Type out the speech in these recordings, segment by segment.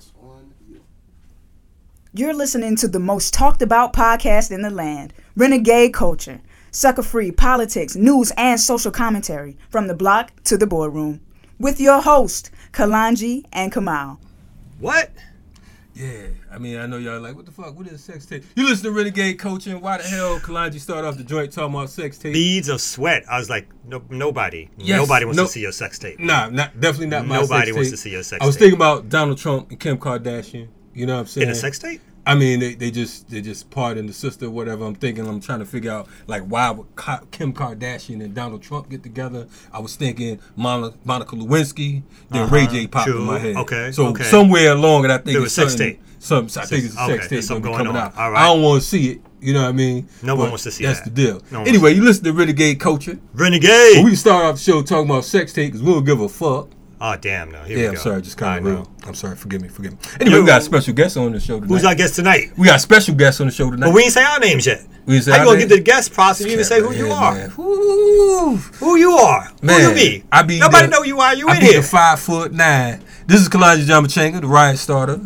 It's on you. You're listening to the most talked about podcast in the land, Renegade Culture. Sucker free politics, news, and social commentary from the block to the boardroom. With your host, Kalonji and Kamau. What? Yeah, I mean, I know y'all like, what the fuck? What is a sex tape? You listen to Renegade Coaching. Why the hell Kalonji start off the joint talking about sex tape? Beads of sweat. I was like, no, nobody. Yes, nobody wants no- to see your sex tape. Nah, not definitely not my Nobody wants tape. to see your sex tape. I was tape. thinking about Donald Trump and Kim Kardashian. You know what I'm saying? In a sex tape? I mean, they, they just they just pardon the sister, or whatever. I'm thinking, I'm trying to figure out like why would Kim Kardashian and Donald Trump get together? I was thinking Mon- Monica Lewinsky, then Ray Uh-huh, J popped in my head. Okay, so okay. somewhere along it, I think There it's was sex tape. Some, I think it's a Okay, sex tape there's something gonna be going coming on. out. All right. I don't want to see it. You know what I mean? No one wants to see it. That's that. the deal. No anyway, you listen to Renegade Culture. Renegade. Well, we start off the show talking about sex tape because we don't give a fuck. Oh, damn, no. Here Yeah, we I'm go. sorry, just kind of real. I'm sorry, forgive me, forgive me. Anyway, Yo. we got a special guest on the show tonight. Who's our guest tonight? We got a special guest on the show tonight. But we ain't say our names yet. We didn't say How our you gonna name? give the guest if you even say who you are? man. Who you are? Man, who you be? I be Nobody the- know you are. You I in be here. five foot nine. This is Kalonji Jama Changa, the riot starter,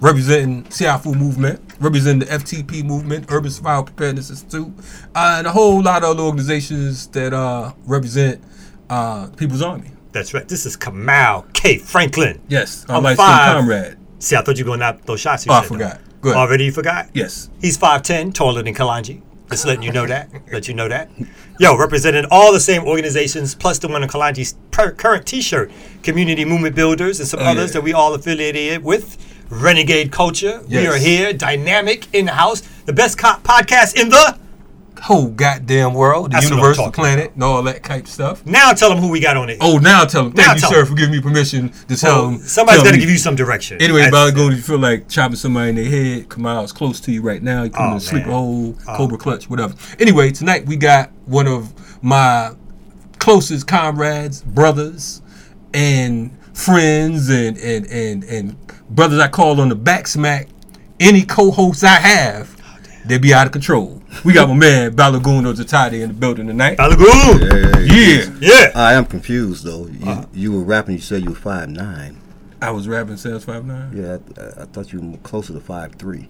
representing Siafu movement, representing the FTP movement, Urban Survival Preparedness Institute, uh, and a whole lot of other organizations that uh, represent uh, People's Army. That's right. This is Kamau K. Franklin. Yes, our I'm light five. comrade. See, I thought you were going to knock those shots. You Oh, I though. forgot. Go. Already you forgot? Yes. He's 5'10, taller than Kalonji. Just letting you know that. Let you know that. Yo, representing all the same organizations, plus the one of Kalonji's per- current t shirt, Community Movement Builders, and some Oh, others yeah. that we all affiliated with. Renegade Culture. We are here, dynamic, in the house. The best co- podcast in the. Whole goddamn world, the That's universe, the planet, and all that type stuff. Now tell them who we got on it. Oh, now tell them. Now Thank you, sir, them. for giving me permission to tell them. Somebody's got to give you some direction. Anyway, That's- Balogun, you feel like chopping somebody in their head, it's close to you right now. You put Oh, in a sleeper hole, Oh. cobra clutch, whatever. Anyway, tonight we got one of my closest comrades, brothers, and friends, and and and and brothers I call on the back smack. Any co-hosts I have, Oh, they be out of control. We got my man Balogun Ojetade in the building tonight. Balogun. Yeah, Yeah. I am confused though. You, Uh-huh. you were rapping. You said you were five nine. I was rapping Sales Five Nine. Yeah, I, I thought you were closer to five three.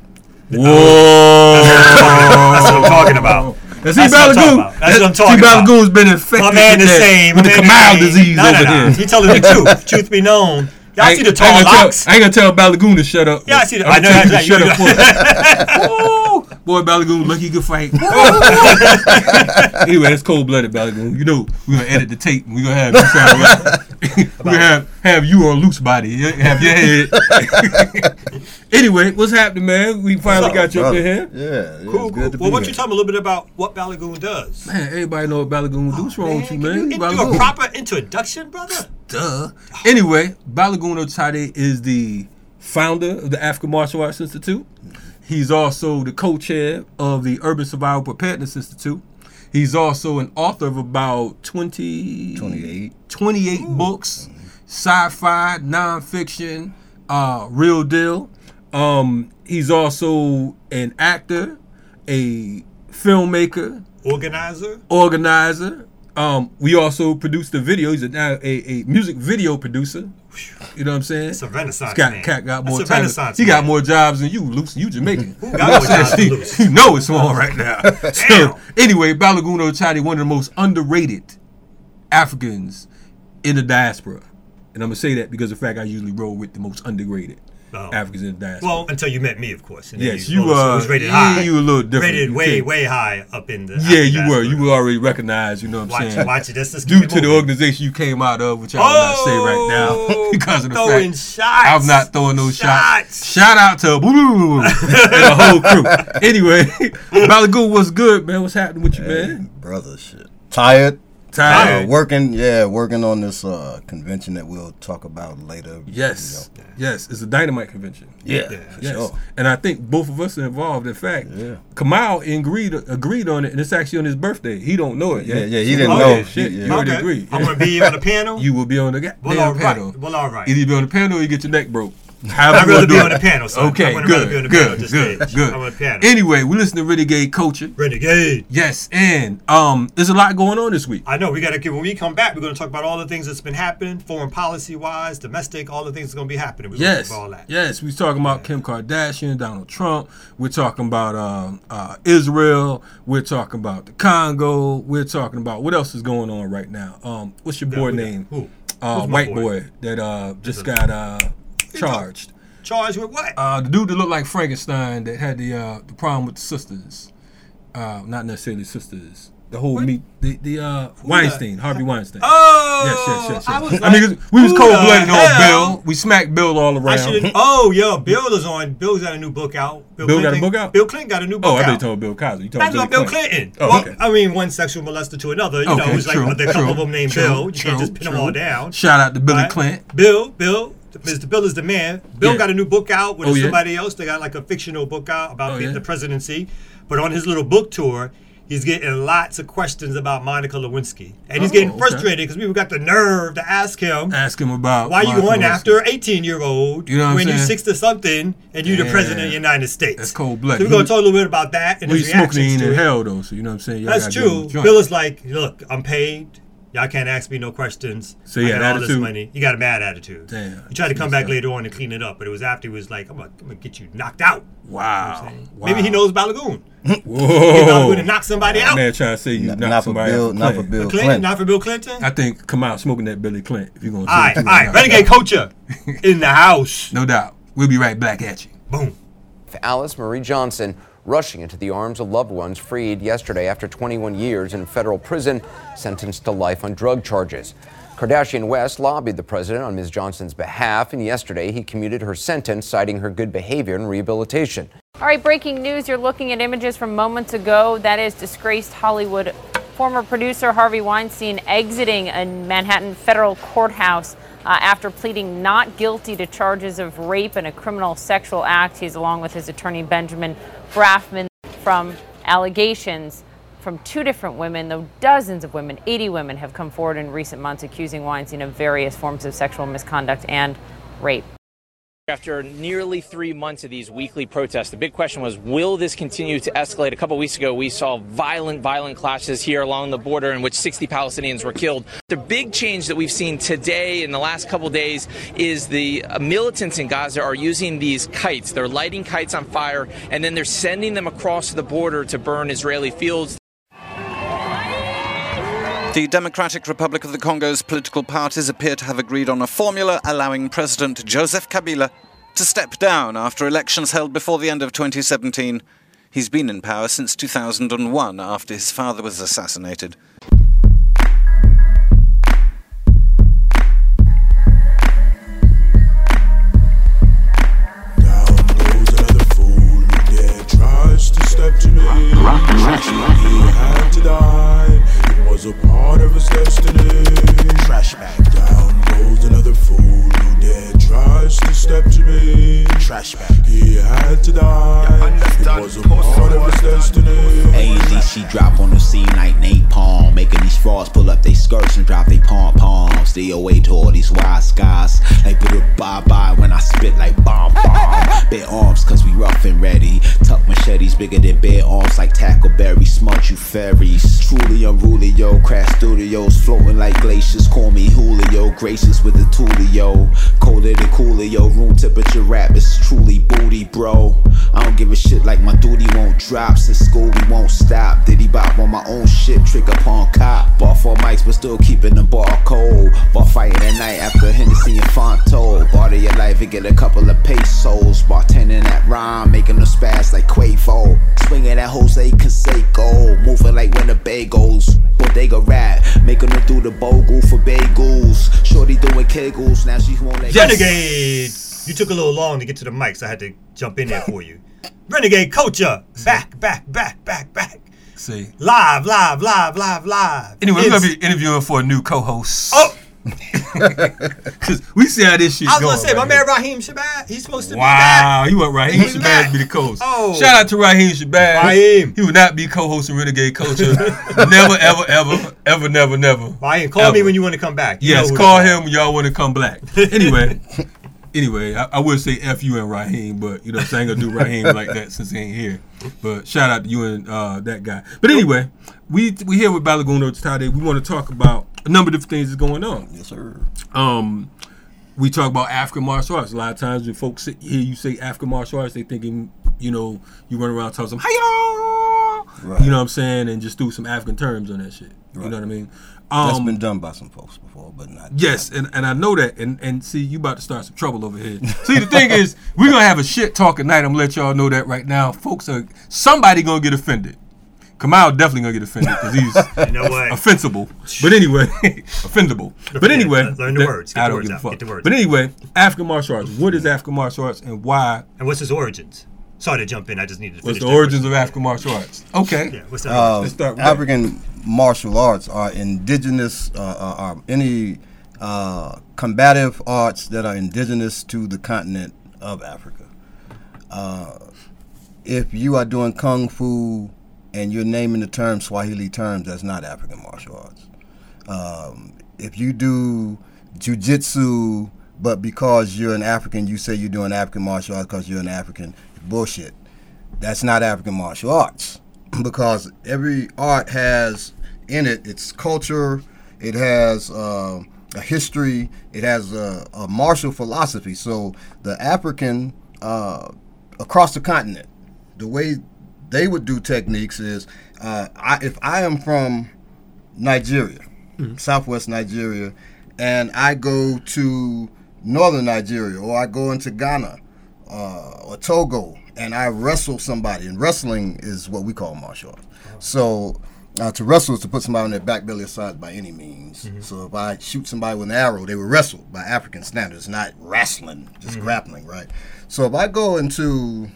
Whoa! That's what I'm talking about. Now, see, That's what I'm talking about. That's what I'm see, talking about. Balogun's been infected My man with, is that- saying with the Kamau disease no, over no, no. here. He telling the truth. Truth be known. Y'all I see ain't- the I tall ain't gonna tell- locks? I ain't gonna tell Balogun to shut up. Yeah, I see the- I'm know gonna tell that's you to right. shut up. Woo! Boy, Balogun, lucky he could fight. anyway, it's cold blooded, Balogun. You know, we're gonna edit the tape. and We're gonna have you sound right. We're gonna have, have you on loose body. Have your head. anyway, what's happening, man? We finally got you up in here. Yeah, yeah Cool, cool. good to Well, be what here. you tell me a little bit about what Balogun does? Man, everybody know what Balogun do. What's wrong with you, man? Can you do a proper introduction, brother? Duh. Anyway, Balogun Ojetade is the founder of the African Martial Arts Institute. He's also the co-chair of the Urban Survival Preparedness Institute. He's also an author of about 20, 28. 28 books, sci-fi, nonfiction, uh, real deal. Um, he's also an actor, a filmmaker, Organizer? organizer. Um, we also produced a video. He's a, now a, a music video producer. You know what I'm saying? It's a renaissance Cat, man. Cat got more time. He got more jobs than you, Luce. You Jamaican. Who got more jobs than you, know it's on right now. So anyway, Balogun Ojetade, one of the most underrated Africans in the diaspora. And I'm gonna say that because of the fact I usually roll with the most underrated Oh. Africans in the diaspora. Well, until you met me, of course. And yes, you also uh, was rated yeah, high. you were a little different. rated way, can't- way high up in the. Yeah, you were. You were already recognized. You know what I'm Watch saying? watch it. That's just Due to the organization you came out of, which I will not say right now Oh, because of the throwing fact shots. I'm not throwing no shots. Shots. Shout out to Boo and the whole crew. Anyway, Balogun, what's good, man? What's happening with you, man? brother shit. Tired. Tired. Uh, working, yeah, working on this uh, convention that we'll talk about later. Yes, yes, it's a dynamite convention. Yeah, Yeah. for Yes, sure. and I think both of us are involved. In fact, Yeah. Kamau agreed agreed on it, and it's actually on his birthday. He don't know it Yeah, yet. yeah, he didn't oh, know. yeah, Shit, Yeah. you already Okay. agreed. I'm gonna be on the panel. You will be on the goddamn well, all right. panel. Well, all right. Either you be on the panel or you get your neck broke. I'd rather be on the panel, son. Okay, I good, be on the good, good, stage. good. I'm on the panel. Anyway, we listen to Renegade Culture. Renegade. Yes, and um, there's a lot going on this week. I know we gotta get when we come back. We're gonna talk about all the things that's been happening, foreign policy wise, domestic, all the things that's gonna be happening. We're Yes, talk about all that. yes. We're talking about Kim Kardashian, Donald Trump. We're talking about um, uh, Israel. We're talking about the Congo. We're talking about what else is going on right now. Um, what's your Yeah, boy we got- name? who? Uh, white boy? boy? that uh, just got uh, charged. Charged with what? Uh, the dude that looked like Frankenstein that had the uh, the problem with the sisters. Uh, not necessarily sisters. The whole meat. The the uh, Weinstein, Harvey Weinstein. oh, yes, yes, yes. yes. I, was I mean, we was cold blooded on? Bill. We smacked Bill all around. Oh, yo, Bill is on. Bill's got a new book out. Bill got a book out? Bill Clinton got a new book Oh, I thought you told Bill Cosby. You told Bill Clinton. Clinton. Oh, well, okay. I mean, one sexual molester to another. You know, Okay, it's like true, a couple of them named true, Bill. You true, can't just pin them all down. Shout out to Billy Right? Clinton. Bill, Bill, Mr. Bill is the man. Bill Yeah. got a new book out with Oh, yeah? somebody else. They got like a fictional book out about Oh, the, yeah? the presidency. But on his little book tour, he's getting lots of questions about Monica Lewinsky, and he's Oh, getting frustrated because people got the nerve to ask him. Ask him about Why you Monica going Lewinsky. after an 18 year old You know when you're six 60 something and you're the president of the United States? That's cold-blooded. So we're gonna talk a little bit about that and We his smoking reactions in it. hell though, so you know what I'm saying. Y'all That's gotta give him true. Bill is like, look, I'm paid. Y'all can't ask me no questions. So I got had all this attitude? money. He got a bad attitude. Damn. He tried to come back messed later on and clean it up, but it was after he was like, I'm gonna, I'm gonna get you knocked out. Wow. wow. Maybe he knows Balogun. Whoa. Balogun to knock somebody out. Man, trying to say you N- knocked not for somebody Bill, out. not for Bill Clinton, Clinton. not for Bill Clinton. I think come out smoking that Billy Clinton if you're gonna. All right, all right. Renegade culture in the house. No doubt. We'll be right back at you. Boom. For Alice Marie Johnson rushing into the arms of loved ones freed yesterday after 21 years in federal prison, sentenced to life on drug charges. Kardashian West lobbied the president on Ms. Johnson's behalf, and yesterday he commuted her sentence, citing her good behavior and rehabilitation. All right, breaking news. You're looking at images from moments ago. That is disgraced Hollywood former producer Harvey Weinstein exiting a Manhattan federal courthouse uh, after pleading not guilty to charges of rape and a criminal sexual act. He's along with his attorney Benjamin Brafman from allegations from two different women, though dozens of women, 80 women, have come forward in recent months accusing Weinstein of various forms of sexual misconduct and rape. After nearly three months of these weekly protests, the big question was will this continue to escalate? A couple weeks ago, we saw violent, violent clashes here along the border in which 60 Palestinians were killed. The big change that we've seen today in the last couple days is the militants in Gaza are using these kites. They're lighting kites on fire and then they're sending them across the border to burn Israeli fields. The Democratic Republic of the Congo's political parties appear to have agreed on a formula allowing President Joseph Kabila to step down after elections held before the end of 2017. He's been in power since 2001 after his father was assassinated. ADC drop on the scene like frauds pull up their skirts and drop their pom poms. They away to all these wild skies, like a bye bye when I spit like bomb bomb. Bare arms, cause we rough and ready. Tuck machetes bigger than bare arms, like tackleberry, smudge you fairies. Truly unruly, yo. Crash studios floating like glaciers. Call me Julio, gracious with the Tulio. Colder than Coolio, room temperature rap is truly booty, bro. I don't give a shit like my duty won't drop. Since school we won't stop. Diddy bop on my own shit, trick upon cop. Bar four mics, but still keeping the bar cold. Bar fighting at night after Hennessy and Fonto. Bar to your life and get a couple of pesos. Bartending that rhyme, making them spaz like Quavo. Swinging that Jose Canseco. Moving like Winnebagos. Bodega rap, making them do the bogle for bagels. Shorty doing kegels, now she won't let Renegade. You took a little long to get to the mics. so I had to jump in there for you. Renegade culture. Back, back, back, back, back. See. Live, live, live, live, live. Anyway, we're gonna be interviewing for a new co-host. Oh, Cause we see how this shit I was going. gonna say, my right man here. Raheem Shabazz, he's supposed to be Wow, he went Raheem He's Shabazz back. to be the co-host. Oh. Shout out to Raheem Shabazz. Raheem. He would not be co-hosting Renegade Culture. never, ever, ever, ever, never, never. Raheem, call me when you want to come back. You Yes, call him when y'all want to come back. Anyway, anyway, I, I would say F you and Raheem, but you know, so I ain't gonna do Raheem like that since he ain't here. But shout out to you and uh, that guy. But anyway, we we here with Balogun Ojetade. We want to talk about a number of different things that's going on. Yes, sir. Um, we talk about African martial arts. A lot of times when folks sit, hear you say African martial arts, they thinking, you know, you run around talking some hiya, Right. you know what I'm saying, and just do some African terms on that shit. You know what I mean? That's Um, been done by some folks before, but not. Yes, and, and I know that. And and see, you about to start some trouble over here. See, the thing is, we're gonna have a shit talk at night. I'm gonna let y'all know that right now. Folks are somebody gonna get offended. Kamau definitely gonna get offended because he's You know what? offensible. But anyway, offendable. But Yeah, anyway, learn the that, words. Get I the don't words give out. a fuck. Get the words but anyway, African martial arts. What is African martial arts and why? And what's its origins? Sorry to jump in. I just needed to What's finish the origins of African martial arts? Okay. Yeah, what's the Uh, Let's start with that. African martial arts are indigenous, uh, uh, are any uh, combative arts that are indigenous to the continent of Africa. Uh, if you are doing kung fu and you're naming the term Swahili terms, that's not African martial arts. Um, if you do jujitsu, but because you're an African, you say you're doing African martial arts because you're an African, bullshit. That's not African martial arts because every art has in it its culture, it has uh, a history, it has a, a martial philosophy. So the African uh, across the continent, the way they would do techniques is uh, I, if I am from Nigeria, Southwest Nigeria, and I go to Northern Nigeria or I go into Ghana uh, or Togo and I wrestle somebody, and wrestling is what we call martial arts. So uh, to wrestle is to put somebody on their back belly aside by any means. So if I shoot somebody with an arrow, they were wrestled by African standards, not wrestling, just grappling, right? So if I go into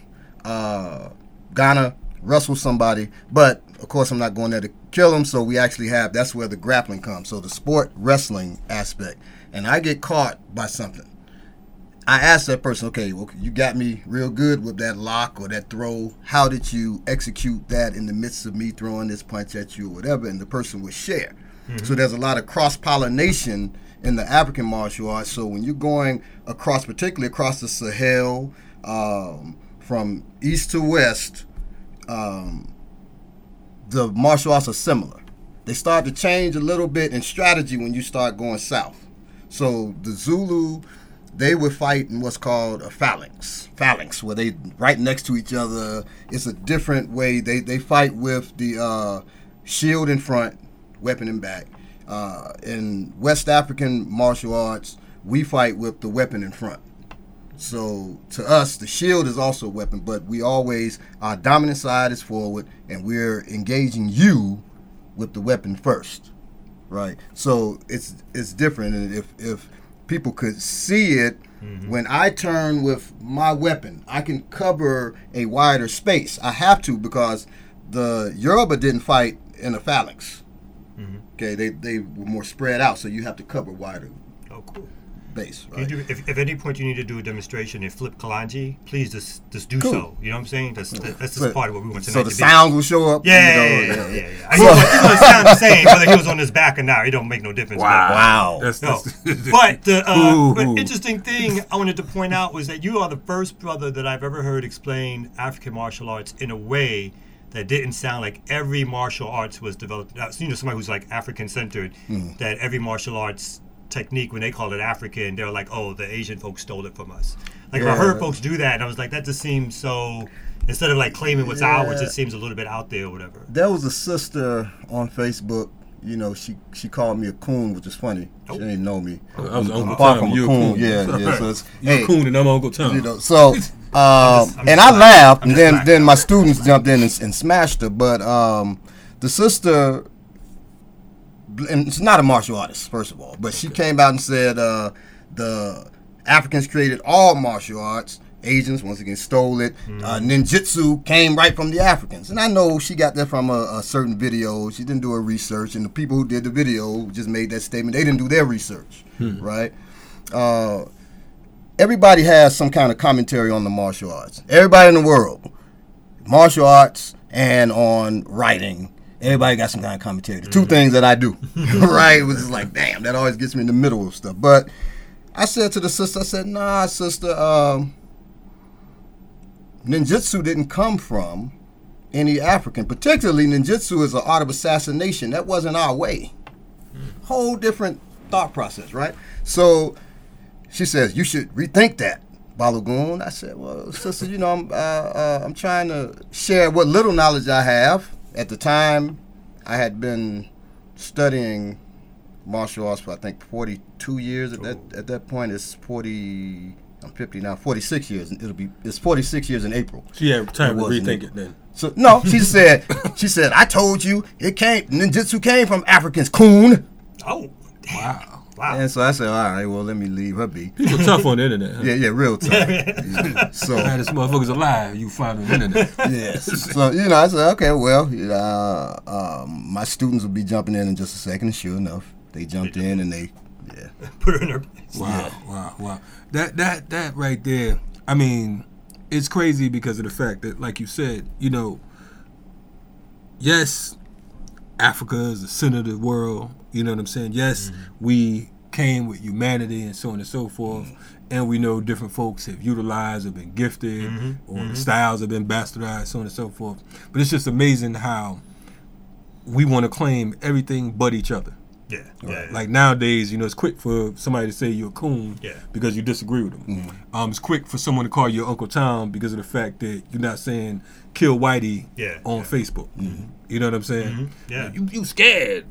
uh, Ghana, wrestle somebody, but of course I'm not going there to kill them. So we actually have that's where the grappling comes. So the sport wrestling aspect, and I get caught by something. I ask that person, okay, well, you got me real good with that lock or that throw. How did you execute that in the midst of me throwing this punch at you or whatever? And the person would share. So there's a lot of cross pollination in the African martial arts. So when you're going across, particularly across the Sahel, um, from east to west, um, the martial arts are similar. They start to change a little bit in strategy when you start going south. So the Zulu, they would fight in what's called a phalanx. Phalanx, where they right next to each other. It's a different way. They they fight with the uh, shield in front, weapon in back. Uh, in West African martial arts, we fight with the weapon in front. So to us, the shield is also a weapon, but we always our dominant side is forward, and we're engaging you with the weapon first, right? So it's it's different, and if if people could see it, mm-hmm. when I turn with my weapon, I can cover a wider space. I have to because the Yoruba didn't fight in a phalanx. Mm-hmm. Okay, they they were more spread out, so you have to cover wider Oh, cool. Base. Right? do, if, if at any point you need to do a demonstration in flip Kalonji, please just just do Cool. so. You know what I'm saying? That's that's just part of what we want tonight So the to be. sounds will show up. Yeah, you know, yeah, yeah, yeah, yeah, So- He's gonna sound the same whether he was on his back or not. It don't make no difference. but- Wow. That's, No, that's but the uh, but interesting thing I wanted to point out was that you are the first brother that I've ever heard explain African martial arts in a way that didn't sound like every martial arts was developed. You know, somebody who's like African centered. Mm. That every martial arts technique, when they call it African, they're like, oh, the Asian folks stole it from us. Like if I heard folks do that, and I was like, that just seems so. Instead of like claiming what's ours, it seems a little bit out there or whatever. There was a sister on Facebook. You know, she she called me a coon, which is funny. She didn't know me. I was I'm Uncle far Tom. from a You a coon. coon. Yeah, yeah. So it's you a hey, coon and I'm Uncle Tom. you know. So, um, I'm and just I black. laughed, I'm and then then my students jumped in and, and smashed her. But um, the sister, and she's not a martial artist, first of all, but she came out and said uh, the Africans created all martial arts. Asians once again stole it. Uh, ninjutsu came right from the Africans, and I know she got that from a, a certain video. She didn't do her research, and the people who did the video just made that statement. They didn't do their research, right? Uh, everybody has some kind of commentary on the martial arts. Everybody in the world, martial arts and on writing. Everybody got some kind of commentary. The two things that I do, right? It was just like, damn, that always gets me in the middle of stuff. But I said to the sister, I said, nah, sister, um, ninjutsu didn't come from any African. Particularly, ninjutsu is an art of assassination. That wasn't our way. Whole different thought process, right? So she says, you should rethink that, Balogun. I said, well, sister, you know, I'm, uh, uh, I'm trying to share what little knowledge I have. At the time, I had been studying martial arts for I think 42 years. At that oh. at that point, it's 40. I'm 50 now. 46 years. It'll be. It's 46 years in April. She had time It to was rethink it then. So no, she said. She said, I told you it came. Ninjutsu came from Africans, coon. Oh, Wow. Wow. And so I said, all right, well, let me leave her be. People tough on the internet. Huh? Yeah, yeah, real tough. Yeah. So Man, this motherfucker's alive. You find on the internet. yes. So you know, I said, okay, well, uh, um, my students will be jumping in in just a second. And sure enough, they jumped in and they, yeah. Put her in her place. Wow, wow, wow. That that that right there. I mean, it's crazy because of the fact that, like you said, you know, yes, Africa is the center of the world. You know what I'm saying? Yes, mm-hmm. we came with humanity and so on and so forth. Mm-hmm. And we know different folks have utilized, have been gifted, mm-hmm. or the styles have been bastardized, so on and so forth. But it's just amazing how we want to claim everything but each other. Yeah, yeah. Like nowadays, you know, it's quick for somebody to say you're a coon Yeah. because you disagree with them. Um, it's quick for someone to call you Uncle Tom because of the fact that you're not saying kill Whitey Yeah, on. Facebook. You know what I'm saying? yeah. You, you scared.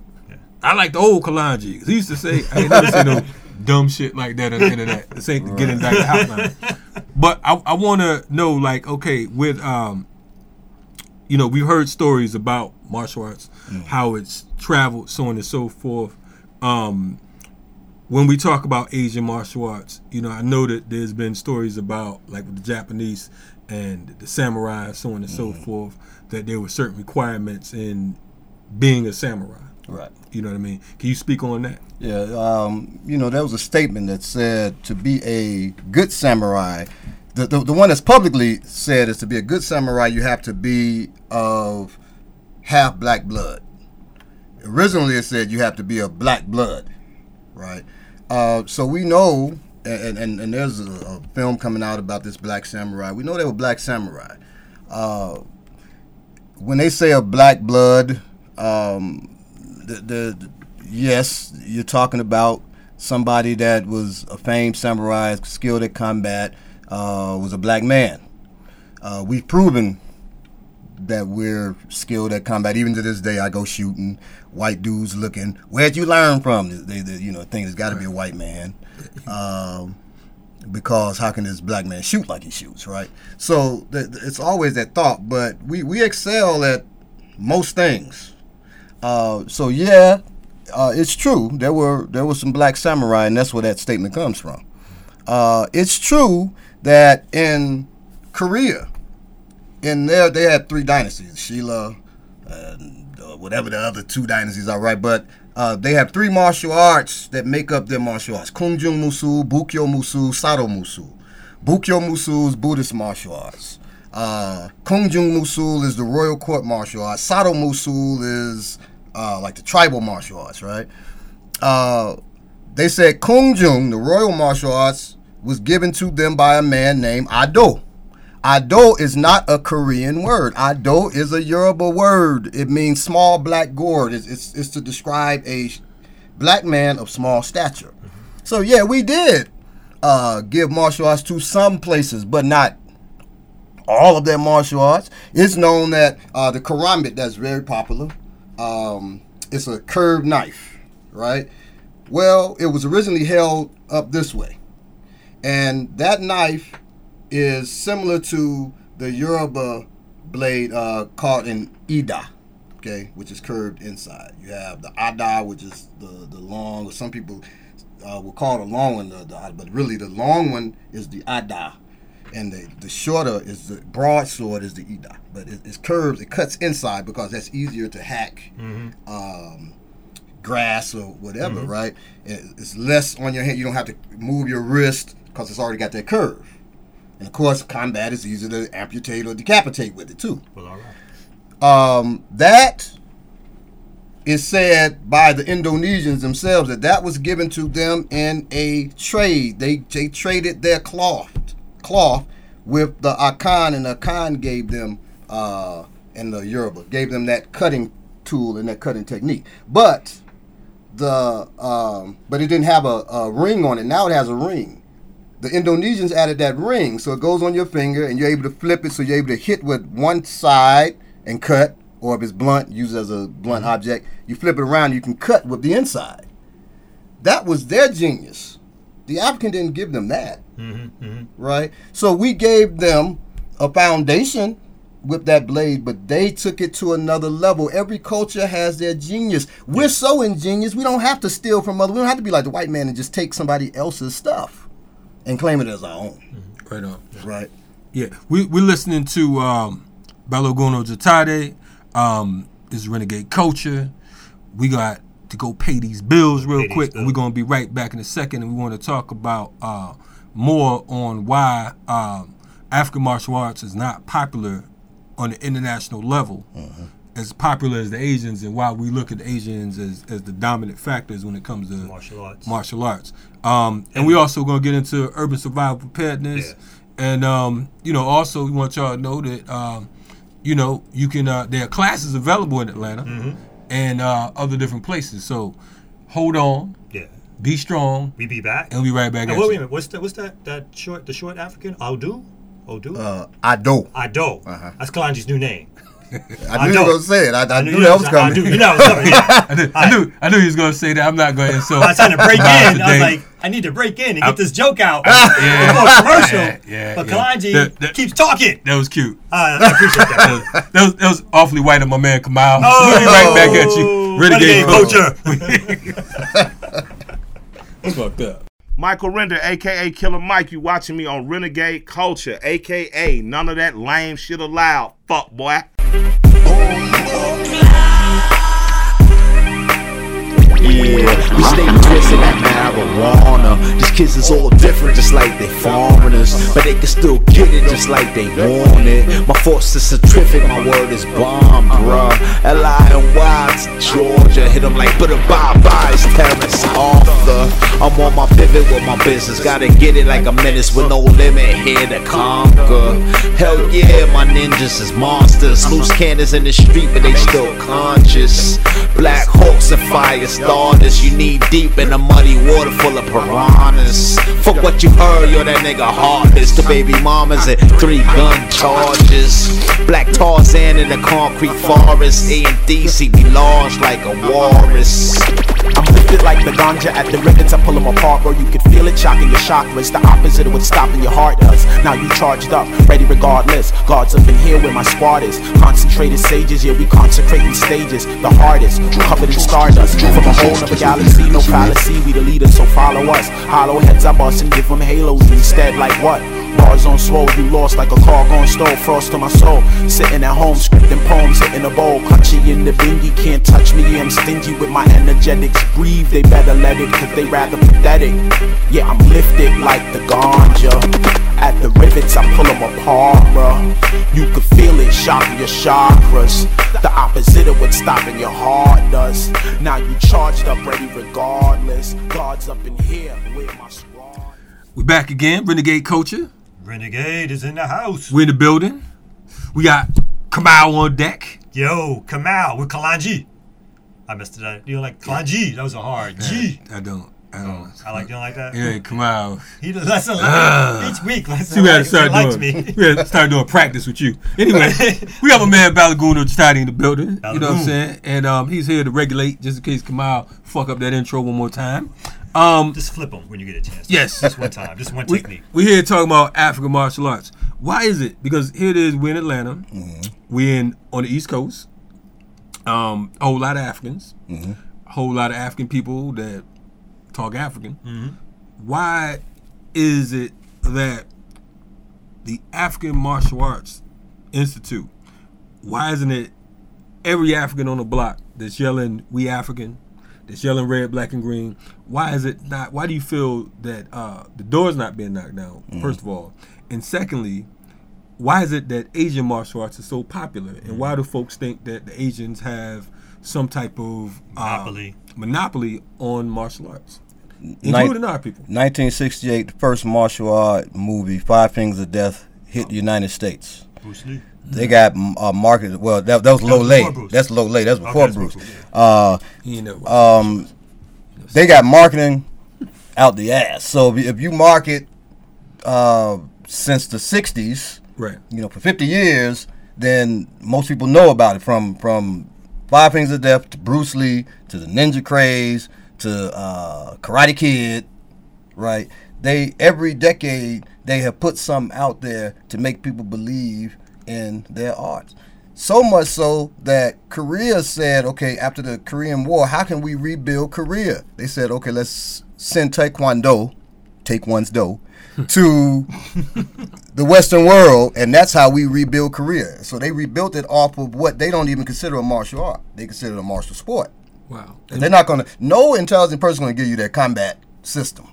I like the old Kalonji. He used to say, I ain't never seen no dumb shit like that on the internet. This ain't the Get Indicted hotline. But I, I want to know, like, okay, with, um, you know, we've heard stories about martial arts, how it's traveled, so on and so forth. Um, when we talk about Asian martial arts, you know, I know that there's been stories about, like the Japanese and the samurai, so on and so forth, that there were certain requirements in being a samurai. Right. You know what I mean? Can you speak on that? Yeah, um, you know, there was a statement that said to be a good samurai, the, the, the one that's publicly said is to be a good samurai, you have to be of half black blood. Originally, it said you have to be of black blood, right? Uh, so we know, and, and, and there's a, a film coming out about this black samurai. We know they were black samurai. Uh, when they say of black blood, um, the, the, yes, you're talking about somebody that was a famed samurai, skilled at combat, uh, was a black man. Uh, we've proven that we're skilled at combat. Even to this day, I go shooting. White dudes looking. Where'd you learn from? They, they you know, think it's got to be a white man. Um, because how can this black man shoot like he shoots, right? So th- it's always that thought. But we, we excel at most things. Uh, so yeah, uh, it's true. There were there were some black samurai, and that's where that statement comes from. Uh, it's true that in Korea, in there they had three dynasties: Silla, and uh, whatever the other two dynasties are, right? But uh, they have three martial arts that make up their martial arts: Kunjung Musu, Bukyo Musu, Sado Musu. Bukyo Musu is Buddhist martial arts. Uh, Kunjung Musul is the royal court martial arts. Sado Musul is uh, like the tribal martial arts, right? Uh, they said Kunjung, the royal martial arts, was given to them by a man named Ado. Ado is not a Korean word. Ado is a Yoruba word. It means small black gourd. It's, it's, it's to describe a black man of small stature. So yeah, we did uh, give martial arts to some places, but not all of their martial arts. It's known that uh, the karambit that's very popular. Um, it's a curved knife, right? Well, it was originally held up this way, and that knife is similar to the Yoruba blade uh, called an ida, okay, which is curved inside. You have the ada, which is the the long, or some people uh, will call the long one the, the but really the long one is the ada, and the the shorter is the broadsword is the ida. But it, it's curved, it cuts inside because that's easier to hack. Um, grass or whatever, right? It- It's less on your hand. You don't have to move your wrist because it's already got that curve. And of course, combat is easier to amputate or decapitate with it too. Well, all right. Um, that it's said by the Indonesians themselves that that was given to them in a trade. They they traded their cloth cloth with the Akan, and the Akan gave them uh, and the Yoruba gave them that cutting tool and that cutting technique. But the um, but it didn't have a, a ring on it. Now it has a ring. The Indonesians added that ring, so it goes on your finger, and you're able to flip it, so you're able to hit with one side and cut, or if it's blunt, use it as a blunt object. You flip it around, you can cut with the inside. That was their genius. The African didn't give them that, right? So we gave them a foundation with that blade, but they took it to another level. Every culture has their genius. We're so ingenious, we don't have to steal from other. We don't have to be like the white man and just take somebody else's stuff and claim it as our own. Right on. Right. Yeah, we we're listening to um, Balogun Ojetade. Um, this is Renegade Culture. We got to go pay these bills real Pay quick, and we're gonna be right back in a second. And we want to talk about uh, more on why um, African martial arts is not popular on the international level. As popular as the Asians, and why we look at the Asians as, as the dominant factors when it comes to Martial arts. martial arts. Um, and we also gonna get into urban survival preparedness, and um, you know, also we want y'all to know that um, you know you can uh, there are classes available in Atlanta Mm-hmm. and uh, other different places. So hold on, Yeah. Be strong, We be back. and we'll be right back Now, at wait, you. wait a minute. What's that? What's that? That short, the short African? Odu, Odu, Uh, I do. Ado. Uh-huh. That's Kalonji's new name. I knew you don't. were gonna say it. I, I, knew you that was I coming. do. You know, I was coming. Yeah. I, knew, I knew I knew he was gonna say that. I'm not going to insult. I was trying to break in. Bob I was today. like, I need to break in and get this joke out Yeah. before commercial. Yeah, yeah, but yeah. Kalanji That- that- keeps talking. that was cute. Uh, I appreciate that. That was, that was, that was awfully white of my man Kamau. Oh, we'll be right back at you. Renegade, Renegade culture. That's fucked up. Michael Render, aka Killer Mike, you watching me on Renegade Culture, aka none of that lame shit allowed. Fuck boy. Yeah, we stay twisted like marijuana. These kids is all different, just like they foreigners. But they can still get it just like they want it. My force is centrifugal, my word is bomb, bruh. L.I. and Wilds, Georgia. Hit them like, but a bye bye, Terrence Arthur. I'm on my pivot with my business. Gotta get it like a menace with no limit here to conquer. Hell yeah, my ninjas is monsters. Loose cannons in the street, but they still conscious. Black hawks and fire starters. You need deep in the muddy water full of piranhas. Fuck what you heard, yo, that nigga heartless. The baby mamas at three gun charges. Black Tarzan in the concrete forest. A and D see me large like a walrus. I'm lifted like the ganja at the rivets. I pull them apart, bro. You can feel it shocking your chakras. The opposite of what's stopping your heart does. Now you charged up, ready regardless. Guards up in here where my squad is. Concentrated sages, yeah, we consecrating stages. The hardest, covered in stardust. From a whole nother galaxy, no fallacy. We the leaders, so follow us. Hollow heads I bust and give them halos instead. Like what? Bars on swole, you lost like a car gone stole. Frost to my soul. Sitting at home, scripting poems, hitting a bowl. Country in the bingy, can't touch me. I'm stingy with my energetics. Breathe, they better let it, cause they rather pathetic. Yeah, I'm lifted like the ganja. At the rivets, I pull them apart, bruh. You can feel it, shocking your chakras. The opposite of what's stopping your heart does. Now you charged up, ready regardless. Guards up in here, with my squad. We back again, Renegade Culture. Renegade is in the house. We're in the building. We got Kamau on deck. Yo, Kamau with Kalanji. I missed it up. You like Kalanji. That was a hard G. I don't. I don't. I like. You don't like that? Yeah, Kamau. He does lesson Ah. each week. Lesson See, we had like, start likes doing. me. We had to start doing practice with you. Anyway, we have a man Balogun Ojetade in the building. You know what I'm saying? And um, he's here to regulate, just in case Kamau fuck up that intro one more time. Um, Just flip them when you get a chance. Yes. Just one time. Just one we, technique. we here talking about African martial arts. Why is it? Because here it is, we're in Atlanta. Mm-hmm. We're in on the East Coast. Um, a whole lot of Africans. Mm-hmm. A whole lot of African people that talk African. Mm-hmm. Why is it that the African Martial Arts Institute, why isn't it every African on the block that's yelling "We African," that's yelling red, black, and green? Why is it not? Why do you feel that uh, the door's not being knocked down? First of all, and secondly, why is it that Asian martial arts is so popular, and why do folks think that the Asians have some type of uh, Monopoly. monopoly on martial arts, Nin- including our people. 1968, the first martial art movie, Five Fingers of Death, hit the United States. Bruce Lee. They got uh, marketed. Well, that, that was low was lay. That's low lay. That's Okay, before that's Bruce. before, Uh, He ain't never um, they got marketing out the ass. So if you, if you market uh, since the '60s, Right. You know, for 50 years, then most people know about it from from Five Fingers of Death to Bruce Lee to the Ninja Craze to uh, Karate Kid, right? They every decade they have put something out there to make people believe in their arts. So much so that Korea said, okay, after the Korean War, how can we rebuild Korea? They said, okay, let's send Taekwondo, take one's dough, to the Western world, and that's how we rebuild Korea. So they rebuilt it off of what they don't even consider a martial art; they consider it a martial sport. Wow. And they're not gonna. No intelligent person gonna give you their combat system.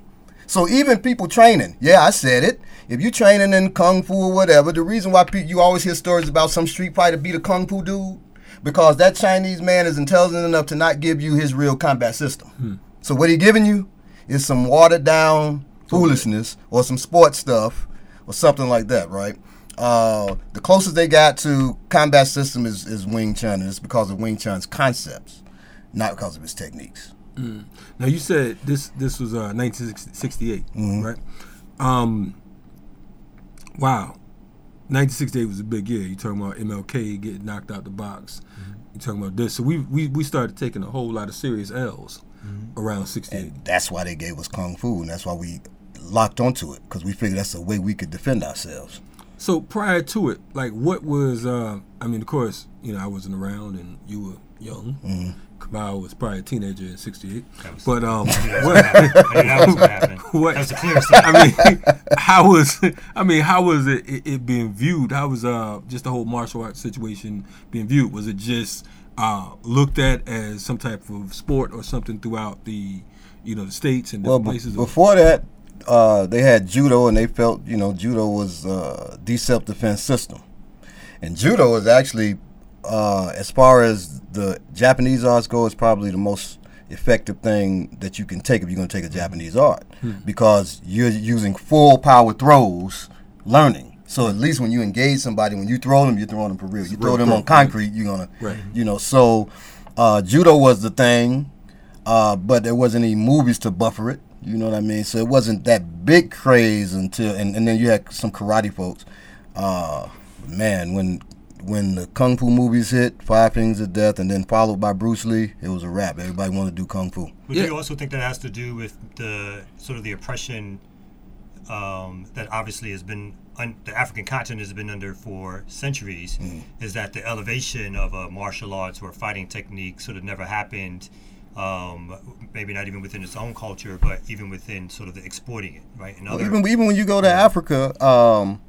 So even people training, yeah, I said it. If you're training in kung fu or whatever, the reason why you always hear stories about some street fighter beat a kung fu dude, because that Chinese man is intelligent enough to not give you his real combat system. So what he giving you is some watered down foolishness or some sports stuff or something like that, right? Uh, the closest they got to combat system is, is Wing Chun, and it's because of Wing Chun's concepts, not because of his techniques. Mm. Now you said this this was uh, 1968, right? Um, wow, 1968 was a big year. You talking about MLK getting knocked out the box? You talking about this? So we we we started taking a whole lot of serious L's around 68. That's why they gave us kung fu, and that's why we locked onto it because we figured that's the way we could defend ourselves. So prior to it, like what was? Uh, I mean, of course, you know, I wasn't around, and you were young. Mhm. Kamau was probably a teenager in '68. But um, I knew that was gonna happen. I knew that was gonna happen. What? That was the clearest thing. I mean, how was? I mean, how was it, it, it being viewed? How was uh just the whole martial arts situation being viewed? Was it just uh looked at as some type of sport or something throughout the, you know, the states and Well, different be- places? before that, uh, they had judo, and they felt you know judo was uh, the self defense system, and judo is actually, uh, as far as the Japanese arts go, is probably the most effective thing that you can take if you're going to take a Japanese art, Hmm. because you're using full power throws, learning. So at least when you engage somebody, when you throw them, you're throwing them for real. You throw real them throw, on concrete, you're gonna, Right. you know. So uh, judo was the thing, uh, but there wasn't any movies to buffer it. You know what I mean? So it wasn't that big craze until, and, and then you had some karate folks. Uh, man, when when the kung fu movies hit, Five Fingers of Death, and then followed by Bruce Lee, it was a wrap. Everybody wanted to do kung fu. But do you also think that has to do with the sort of the oppression um, that obviously has been un- the African continent has been under for centuries? Mm. Is that the elevation of a martial arts or fighting technique sort of never happened? Um, maybe not even within its own culture, but even within sort of the exporting it, right? And Well, even even when you go to Africa, um,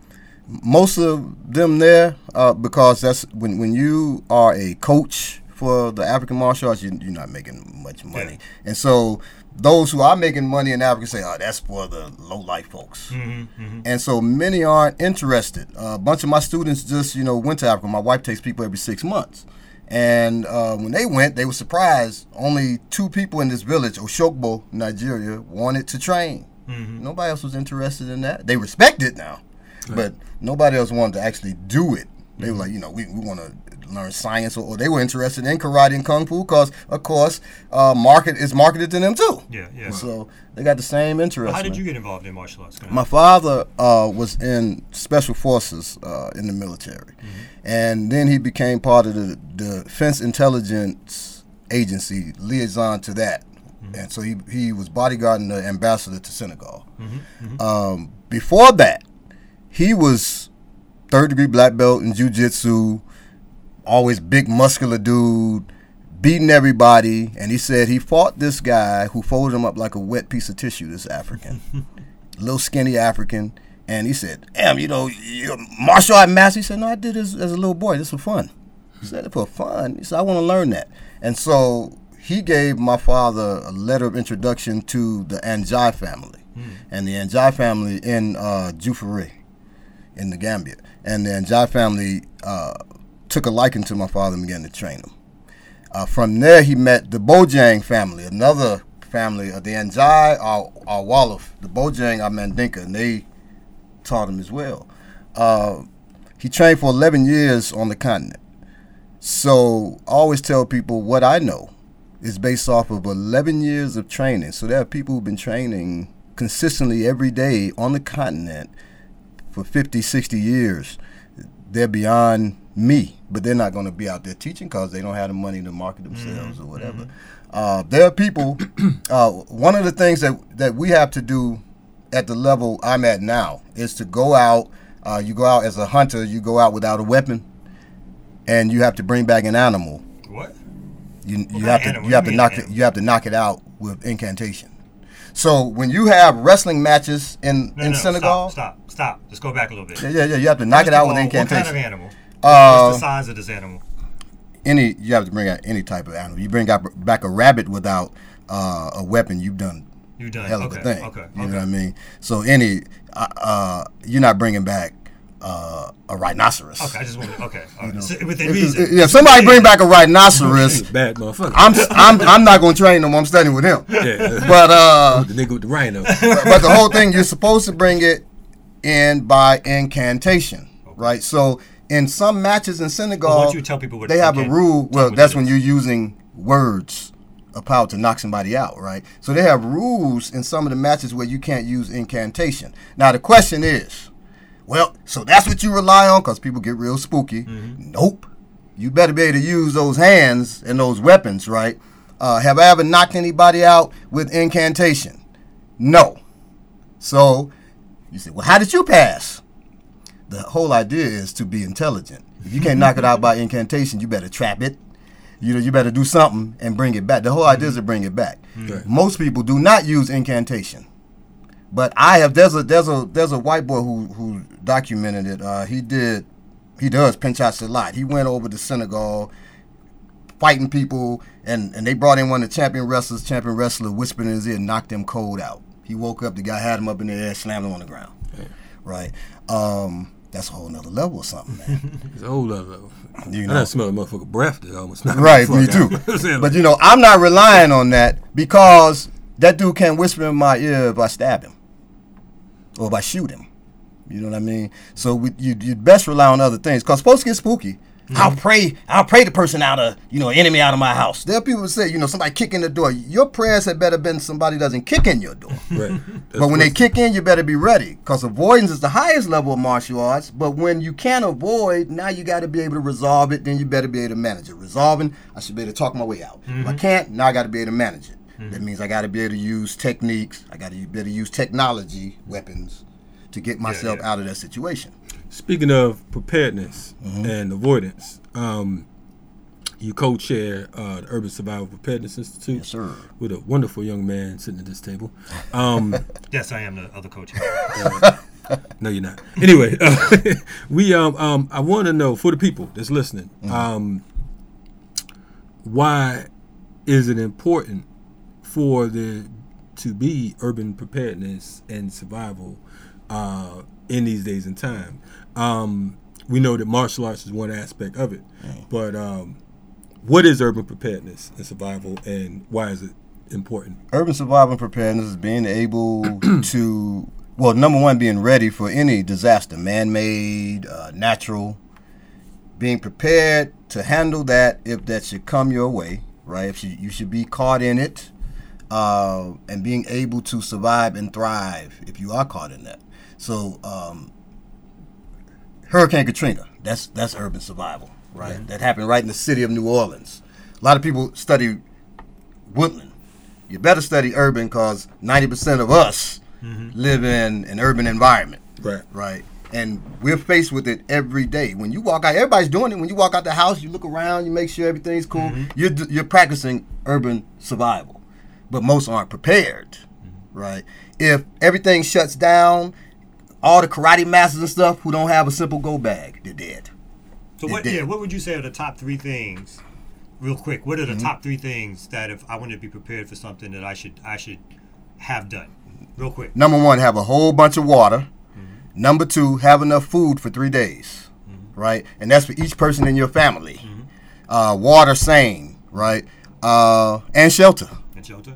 most of them there uh, because that's when when you are a coach for the African martial arts, you, you're not making much money, and so those who are making money in Africa say, "Oh, that's for the low life folks." Mhm, mhm. And so many aren't interested. Uh, a bunch of my students just, you know, went to Africa. My wife takes people every six months. And uh, when they went, they were surprised. Only two people in this village, Oshogbo, Nigeria, wanted to train. Mhm. Nobody else was interested in that. They respect it now, but nobody else wanted to actually do it. They were like, you know, we, we want to learn science, or, or they were interested in karate and kung fu because, of course, uh, market is marketed to them too. Yeah, yeah. So they got the same interest. Well, how did you get involved in martial arts? My father uh, was in special forces uh, in the military, and then he became part of the, the Defense Intelligence Agency liaison to that, and so he he was bodyguarding the ambassador to Senegal. Um, before that, he was third degree black belt in jujitsu, always big muscular dude, beating everybody. And he said he fought this guy who folded him up like a wet piece of tissue. This African, little skinny African. And he said, "Damn, you know, you're martial art master." He said, "No, I did this as a little boy. This for fun." He said, it "For fun." He said, "I want to learn that." And so he gave my father a letter of introduction to the Anjai family, and the Anjai family in uh, Juffureh, in the Gambia. And the Anjai family uh, took a liking to my father and began to train him. Uh, from there, he met the Bojang family, another family of the Anjai or, or Wolof. The Bojang are Mandinka, and they taught him as well. Uh, he trained for 11 years on the continent. So I always tell people what I know is based off of 11 years of training. So there are people who've been training consistently every day on the continent for 50, 60 years. They're beyond me, but they're not going to be out there teaching because they don't have the money to market themselves or whatever. Uh, there are people. Uh, one of the things that that we have to do at the level I'm at now is to go out. Uh, you go out as a hunter. You go out without a weapon, and you have to bring back an animal. What? You, you have to you have to knock it you have to knock it out with incantation. So when you have wrestling matches in No, in no, Senegal, Stop, stop, stop. Let's go back a little bit. Yeah, yeah, yeah, you have to knock First it out of with all, incantation. What kind of animal? Uh, What's the size of this animal? any you have to bring out any type of animal. You bring out back a rabbit without uh, a weapon, you've done You've done- hell of okay, a thing. okay, you okay. know what I mean? So any uh, uh, you're not bringing back uh, a rhinoceros. Okay, I just wanted. Okay, all right. So, If- within reason. Yeah, somebody bring back a rhinoceros, Bad motherfucker. I'm I'm I'm not gonna train them. I'm studying with him. Yeah. But uh, the nigga with the rhino. but, but the whole thing, you're supposed to bring it in by incantation, right? So in some matches in Senegal, Well, why don't you tell people what they have a rule. Well, that's it when you're using words of power to knock somebody out, right? So they have rules in some of the matches where you can't use incantation. Now the question is, well, so that's what you rely on because people get real spooky. Mm-hmm. Nope. You better be able to use those hands and those weapons, right? Uh, have I ever knocked anybody out with incantation? No. So you say, well, how did you pass? The whole idea is to be intelligent. If you can't knock it out by incantation, you better trap it. You know, you better do something and bring it back. The whole idea is to bring it back. Most people do not use incantation. But I have there's a there's a there's a white boy who who documented it. Uh, he did he does pinchot a lot. He went over to Senegal fighting people and, and they brought in one of the champion wrestlers, champion wrestler whispered in his ear, knocked him cold out. He woke up, the guy had him up in the air, slammed him on the ground. Right. Um, that's a whole nother level or something, man. It's a whole level. You I know. done smell a motherfucker breath that almost right, me too. But you know, I'm not relying on that because that dude can't whisper in my ear if I stab him or if I shoot him. You know what I mean? So we, you you'd best rely on other things because folks get spooky. Mm-hmm. I'll pray. I'll pray the person out of you know enemy out of my house. There are people who say you know somebody kicking the door. Your prayers had better been somebody doesn't kick in your door. right. But when they kick in, you better be ready because avoidance is the highest level of martial arts. But when you can't avoid, now you got to be able to resolve it. Then you better be able to manage it. Resolving, I should be able to talk my way out. If I mm-hmm. can't, now I got to be able to manage it. That means I got to be able to use techniques. I got to be able to use technology, weapons, to get myself out of that situation. Speaking of preparedness Mm-hmm. and avoidance, um, you co-chair uh, the Urban Survival Preparedness Institute. Yes, sir. With a wonderful young man sitting at this table. Um, Yes, I am the other coach. no, you're not. Anyway, uh, we um, um, I want to know for the people that's listening, Mm-hmm. um, why is it important for the to be urban preparedness and survival uh, in these days and time? Um, we know that martial arts is one aspect of it, but um, what is urban preparedness and survival, and why is it important? Urban survival and preparedness is being able to, well, number one, being ready for any disaster, man made, uh, natural, being prepared to handle that if that should come your way, right? If you, you should be caught in it, uh, and being able to survive and thrive if you are caught in that. So, um, Hurricane Katrina, that's that's urban survival, right? That happened right in the city of New Orleans. A lot of people study woodland. You better study urban because 90% of us live in an urban environment. Right. Right. And we're faced with it every day. When you walk out, everybody's doing it. When you walk out the house, you look around, you make sure everything's cool. You're, you're practicing urban survival. But most aren't prepared. Right. If everything shuts down, all the karate masters and stuff who don't have a simple go bag, they're dead. So They what? did. Yeah, what would you say are the top three things? Real quick, what are the Mhm. top three things that if I wanted to be prepared for something that I should I should have done? Real quick. Number one, have a whole bunch of water. Number two, have enough food for three days, right? And that's for each person in your family. Uh, water, same. right? Uh, and shelter. And shelter.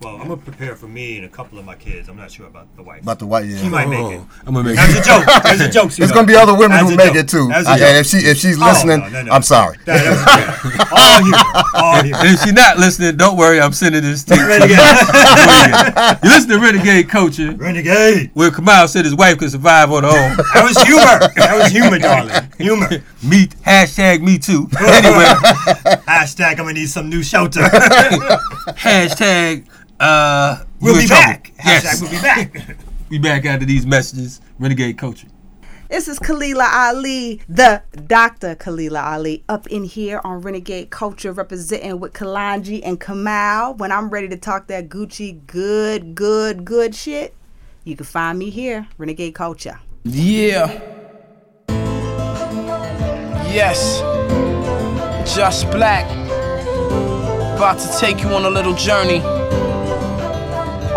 Well, I'm gonna prepare for me and a couple of my kids. I'm not sure about the wife. About the white, yeah. She might make it. Oh, I'm gonna make That's it. a joke. That's a joke. There's sweetheart. gonna be other women That's who make joke. it too. That's a I- joke. and if she if she's Oh, listening, no, no, no. I'm sorry. That- that was good. All humor. All humor. And if she's not listening, don't worry. I'm sending this tape. to you. Renegade. You listen to Renegade Culture, Renegade. where Kamau said his wife could survive on her own. That was humor. That was humor, darling. Humor. me hashtag me too. Anyway, Hashtag I'm gonna need some new shelter. hashtag uh we'll be trouble. back. Yes, Hashtag we'll be back. we back after these messages. Renegade Culture. This is Kalila Ali, the Dr. Kalila Ali, up in here on Renegade Culture, representing with Kalonji and Kamau. When I'm ready to talk that Gucci good, good, good shit, you can find me here, Renegade Culture. Yeah. Yes. Just black. About to take you on a little journey.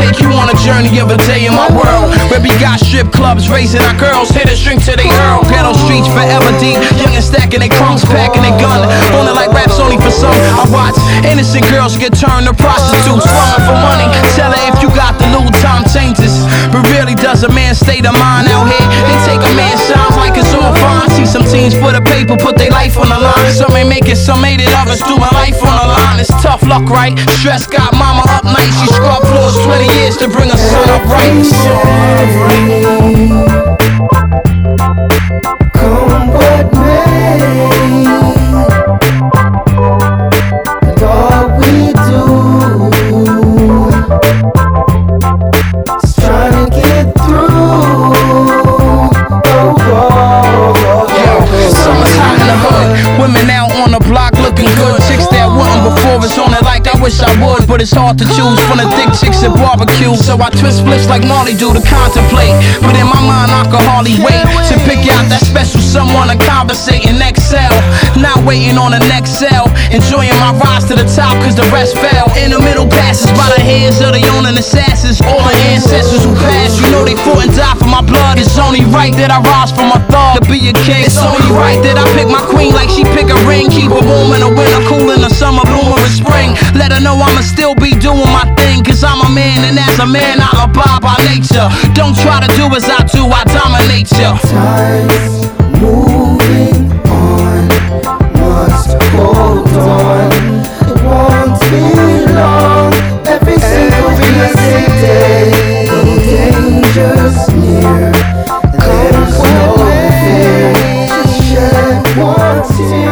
Take you on a journey of a day in my world. Where we got strip clubs raising our girls, hit a string to they earl. Ghetto streets forever deep, young and stacking their crumbs, packing their gun. Only like raps only for some. I watch innocent girls get turned to prostitutes, slumming for money. Tell her if you got the loot, time changes. But really, does a man state of mind out here? They take a man sounds like it's all fine. See some teens for the paper, put their life on the line. Some may make it, some made it, others do my life on the line. It's tough luck, right? Stress got mama up night. She scrubbed floors 20 years to bring her son up right. Come what may, But it's hard to choose from the thick chicks at barbecue. So I twist flips like Marley do to contemplate. But in my mind, I can hardly wait to pick out that special someone to conversate and excel. Not waiting on the next cell. Enjoying my rise to the top cause the rest fell. In the middle passes by the hands of the owning assassins. All the ancestors who passed, you know they fought and died for my blood. It's only right that I rise from my thug to be a king. It's only right that I pick my queen like she pick a ring. Keep warm in the winter, cool in the summer, bloom in spring. Let her know I'ma still be doing my thing. Cause I'm a man, and as a man, I'll abide by nature. Don't try to do as I do, I dominate ya. Time's moving on, must hold on. It won't be long. Every single blessed day, no dangers near. There's no fear. Just shed one tear.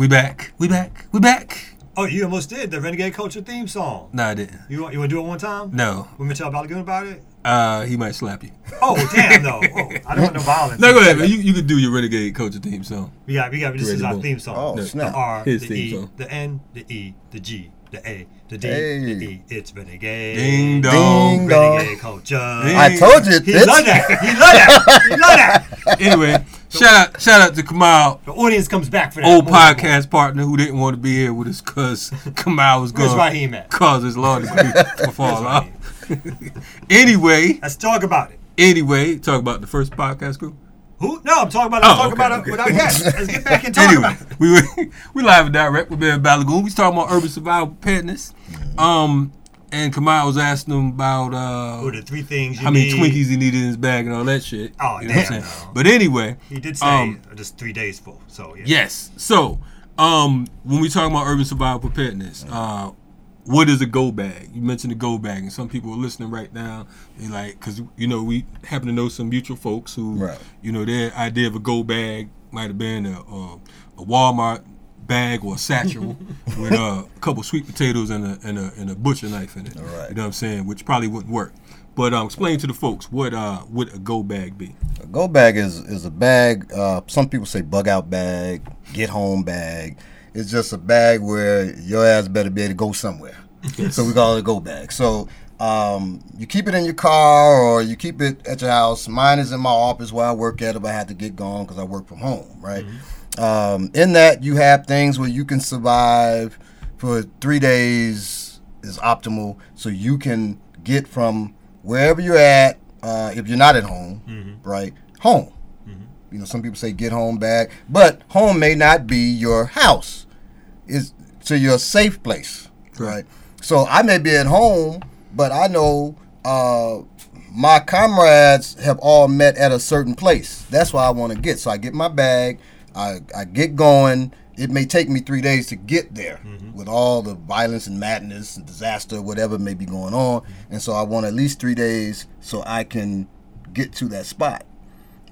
We back. We back. We back. Oh, you almost did the Renegade Culture theme song. No, I didn't. You want you want to do it one time? No. Want me to tell Balogun about it? Uh, he might slap you. Oh damn no! Oh, I don't want no violence. No, go ahead, man. You, you can do your Renegade Culture theme song. We got, we got. This Ready is our go. theme song. Oh, the snap. R, His the theme E, song. the N, the E, the G, the A, the D, Hey. the E. It's Renegade. Ding dong. Ding dong. Renegade Culture. I told you, He bitch. love that. He love that. He love that. Anyway, shout out shout out to Kamau, The audience comes back for that. old more and more. podcast partner who didn't want to be here with us because Kamau was Where's going Raheem at? cause his law degree to fall Where's off. anyway, Let's talk about it. anyway, talk about the first podcast group. Who? No, I'm talking about. Oh, I'm talking okay, about okay. it with. Let's get back and talk anyway, about it. we were, we live and direct with Ben Balogun. We talking about urban survival preparedness. Um, and Kamau was asking him about uh, Who the three things you how many need? Twinkies he needed in his bag and all that shit. Oh, you know what damn, I'm saying? no. But anyway, He did say um, just three days full. So yeah. Yes. So, um, when we talk about urban survival preparedness, uh, what is a go bag? You mentioned a go bag, and some people are listening right now. They like, cause you know we happen to know some mutual folks who, Right. you know, their idea of a go bag might have been a, a, a Walmart bag or a satchel with uh, a couple sweet potatoes and a, and a and a butcher knife in it. You know what I'm saying? Which probably wouldn't work. But um, explain to the folks what uh would a go bag be? A go bag is is a bag. Uh, some people say bug out bag, get home bag. It's just a bag where your ass better be able to go somewhere. so we call it a go bag. So um, you keep it in your car or you keep it at your house. Mine is in my office where I work at if I had to get gone because I work from home, right? Um, in that you have things where you can survive for three days is optimal, so you can get from wherever you're at, uh, if you're not at home, right, home, You know, some people say get home bag, but home may not be your house. It's to your safe place, right? So I may be at home, but I know uh, my comrades have all met at a certain place. That's why I want to get. So I get my bag, I, I get going. It may take me three days to get there with all the violence and madness and disaster, whatever may be going on. And so I want at least three days so I can get to that spot.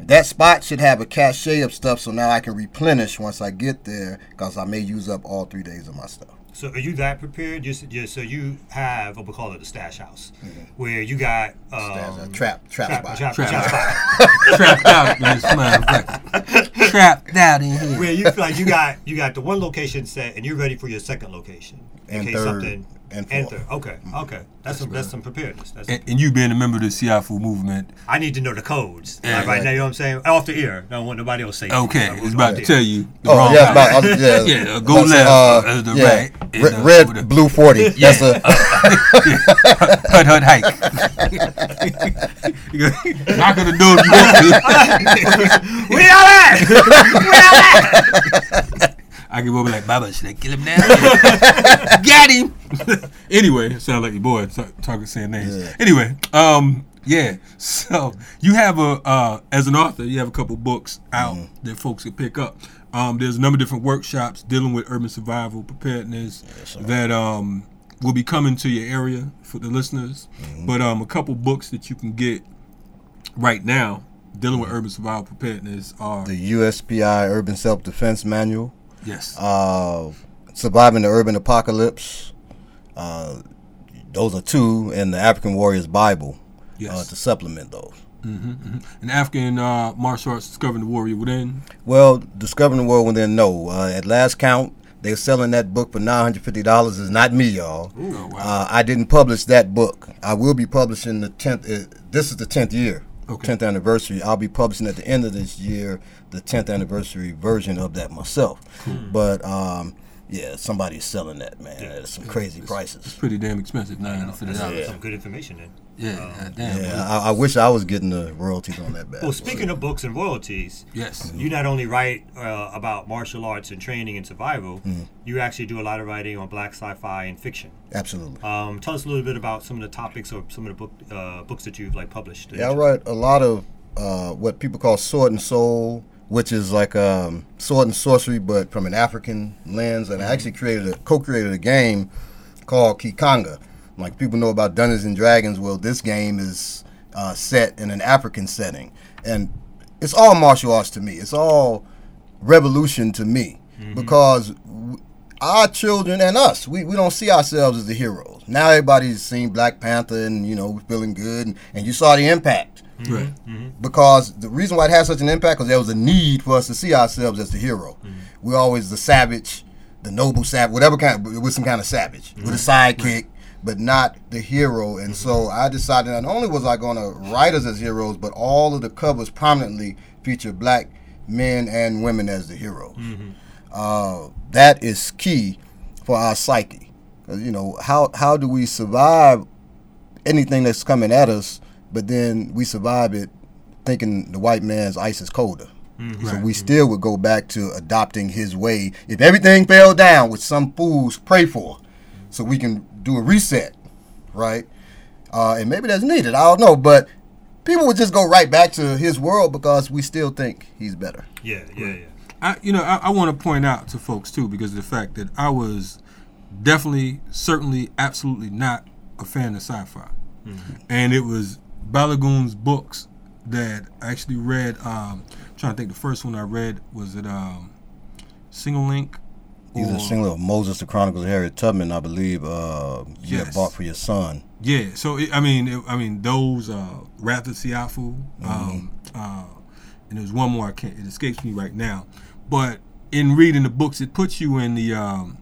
That spot should have a cache of stuff so now I can replenish once I get there because I may use up all three days of my stuff. So are you that prepared? Just, just so you have what we call it a stash house, where you got um, trap, trap, spot. trap, Trap trap spot. Trapped out in this motherfucker. Trapped out in here. Where you feel like you got you got the one location set and you're ready for your second location in And case third, something and and fourth. third. Okay, okay, that's some that's some preparedness. That's And, and you being a member of the Siafu movement, I need to know the codes. Yeah. like right now, you know what I'm saying? Off the ear. Don't want nobody else say. okay, Like, it's off about to tell you the Oh wrong yeah, guy. about, uh, yeah, yeah, uh, go About, left, uh, uh, the yeah, right. and, Red, uh, red the- blue forty. Yeah. That's a hut hut hike. Knock on the door if you want to. We all at? I go be like, Baba, should I kill him now? Got him. anyway, sound like your boy talk, talking saying names. Anyway, um, yeah. So you have a uh, as an author, you have a couple books out that folks can pick up. Um, there's a number of different workshops dealing with urban survival preparedness that um, will be coming to your area for the listeners. But um, a couple books that you can get right now dealing with urban survival preparedness are the USPI Urban Self Defense Manual. Yes. Uh, Surviving the Urban Apocalypse. Uh, those are two, and the African Warriors Bible. Uh, Yes. to supplement those. hmm hmm An African uh, martial arts discovering the warrior within. Well, Discovering the World Within, no. Uh, at last count, they're selling that book for nine hundred fifty dollars. Is not me, y'all. Oh, uh, I didn't publish that book. I will be publishing the tenth. Uh, this is the tenth year, tenth anniversary. I'll be publishing at the end of this year the tenth anniversary version of that myself. But um, yeah, somebody's selling that man at some crazy prices. It's pretty damn expensive, nine hundred fifty That's dollars. some good information then. Yeah, goddamn. Yeah, I, I wish I was getting the royalties on that. Bad Well, boy. speaking of books and royalties, yes, you not only write uh, about martial arts and training and survival, Mhm. you actually do a lot of writing on black sci-fi and fiction. Absolutely. Um, tell us a little bit about some of the topics or some of the book uh, books that you've like published. Yeah, I write a lot of uh, what people call sword and soul, which is like um, sword and sorcery, but from an African lens. And I actually created a co-created a game called Ki-Khanga. Like people know about Dungeons and Dragons. Well, this game is uh, set in an African setting, and it's all martial arts to me. It's all revolution to me mm-hmm. because w- our children and us, we, we don't see ourselves as the heroes. Now everybody's seen Black Panther and, you know, feeling good. And, and you saw the impact. Mm-hmm. Right. Mm-hmm. Because the reason why it had such an impact was there was a need for us to see ourselves as the hero. We're always the savage, the noble savage, whatever kind, of, with some kind of savage, with a sidekick, but not the hero. And so I decided not only was I going to write us as heroes, but all of the covers prominently feature black men and women as the heroes. Uh, that is key for our psyche. you know, how how do we survive anything that's coming at us, but then we survive it thinking the white man's ice is colder. Mhm. So we still would go back to adopting his way. If everything fell down, which some fools pray for, so we can do a reset, right? Uh, and maybe that's needed. I don't know, but people would just go right back to his world because we still think he's better. Yeah, yeah, yeah. I, you know, I, I want to point out to folks too, because of the fact that I was definitely, certainly, absolutely not a fan of sci-fi, and it was Balogun's books that I actually read. Um, trying to think, the first one I read was it um, Single Link. He's a or- single of Moses, the Chronicles of Harriet Tubman, I believe. Uh, you had bought for your son. Yeah, so it, I mean, it, I mean those uh, Wrath of Siafu, um, uh, and there's one more I can't. It escapes me right now, but in reading the books, it puts you in the. Um,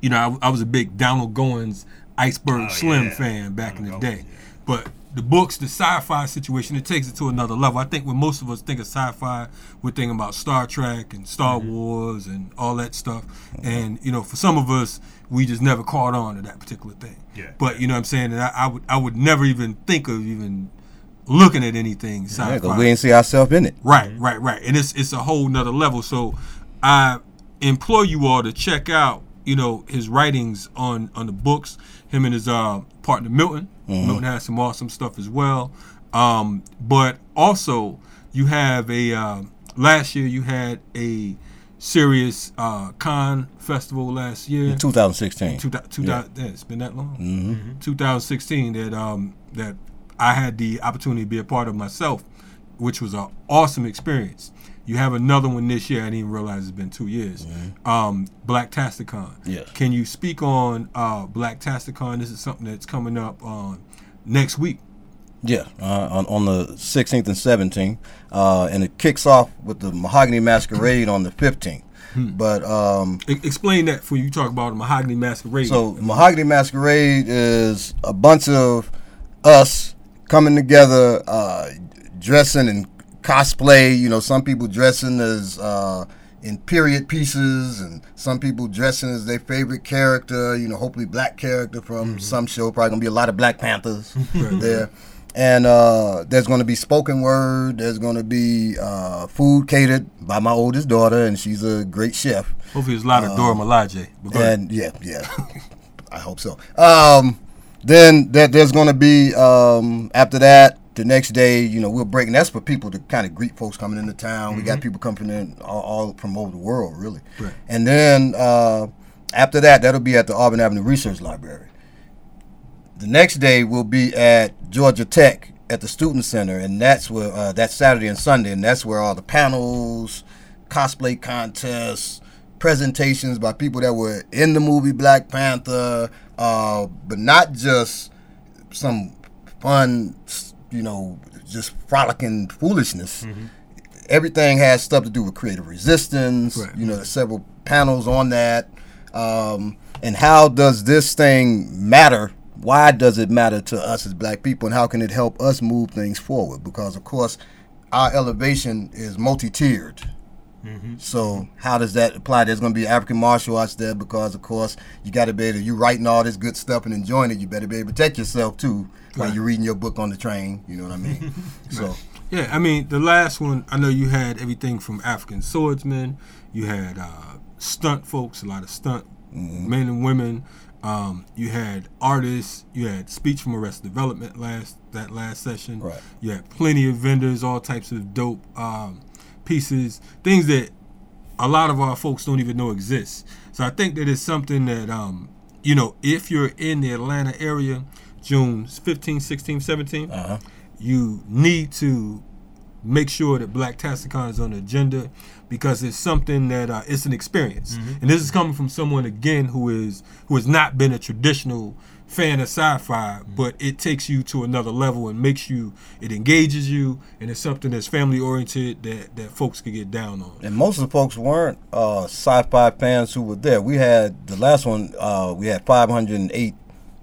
you know, I, I was a big Donald Goines Iceberg Slim fan back in the day, but the books, the sci-fi situation, it takes it to another level. I think when most of us think of sci-fi, we're thinking about Star Trek and Star Wars and all that stuff, and you know, for some of us, we just never caught on to that particular thing. Yeah. But you know what I'm saying? And I, I would I would never even think of even looking at anything sci-fi. Yeah, 'cause we ain't see ourselves in it. Right, right, right. And it's it's a whole nother level. So I implore you all to check out, you know, his writings on on the books. Him and his uh, partner Milton. Mhm. Milton has some awesome stuff as well. Um, but also you have a uh, last year you had a serious uh, con festival last year. In 2016. Two, two, Yeah. yeah, it's been that long. Mhm. 2016 that um that I had the opportunity to be a part of myself, which was an awesome experience. You have another one this year. I didn't even realize it's been two years. Um, Blacktasticon. Yes. Can you speak on uh, Blacktasticon? This is something that's coming up on next week. Yeah, uh, on, on the 16th and 17th, uh, and it kicks off with the Mahogany Masquerade on the 15th. But um, E- explain that for you. Talk about the Mahogany Masquerade. So Mahogany Masquerade is a bunch of us coming together, uh, dressing in cosplay. You know, some people dressing as uh, in period pieces, and some people dressing as their favorite character. You know, hopefully black character from some show. Probably gonna be a lot of Black Panthers there. And uh, there's going to be spoken word. There's going to be uh, food catered by my oldest daughter, and she's a great chef. Hopefully, there's a lot of Um, Dora Milaje. And yeah, yeah, I hope so. Um, then that there's going to be um, after that the next day. You know, we'll break, and that's for people to kind of greet folks coming into town. We got people coming in all, all from over the world, really. Right. And then uh, after that, that'll be at the Auburn Avenue Research Library. The next day we'll be at Georgia Tech at the Student Center, and that's where uh, that's Saturday and Sunday, and that's where all the panels, cosplay contests, presentations by people that were in the movie Black Panther, uh, but not just some fun, you know, just frolicking foolishness. Everything has stuff to do with creative resistance. You know, there's several panels on that. Um, and how does this thing matter? Why does it matter to us as black people, and how can it help us move things forward? Because, of course, our elevation is multi-tiered. So how does that apply? There's going to be African martial arts there because, of course, you got to be able to, you writing all this good stuff and enjoying it. You better be able to protect yourself too while you're reading your book on the train. You know what I mean? so Yeah, I mean the last one. I know you had everything from African swordsmen. You had uh, stunt folks, a lot of stunt Mm-hmm. men and women. Um, you had artists. You had speech from Arrested Development last that last session. Right. You had plenty of vendors, all types of dope um, pieces, things that a lot of our folks don't even know exist. So I think that it's something that um, you know, if you're in the Atlanta area, June 15, 16, 17, Uh-huh. you need to make sure that Blacktasticon is on the agenda because it's something that uh, it's an experience, and this is coming from someone again who is who has not been a traditional fan of sci-fi, but it takes you to another level and makes you it engages you, and it's something that's family oriented that that folks can get down on. And most of the folks weren't uh, sci-fi fans who were there. We had the last one. Uh, we had 508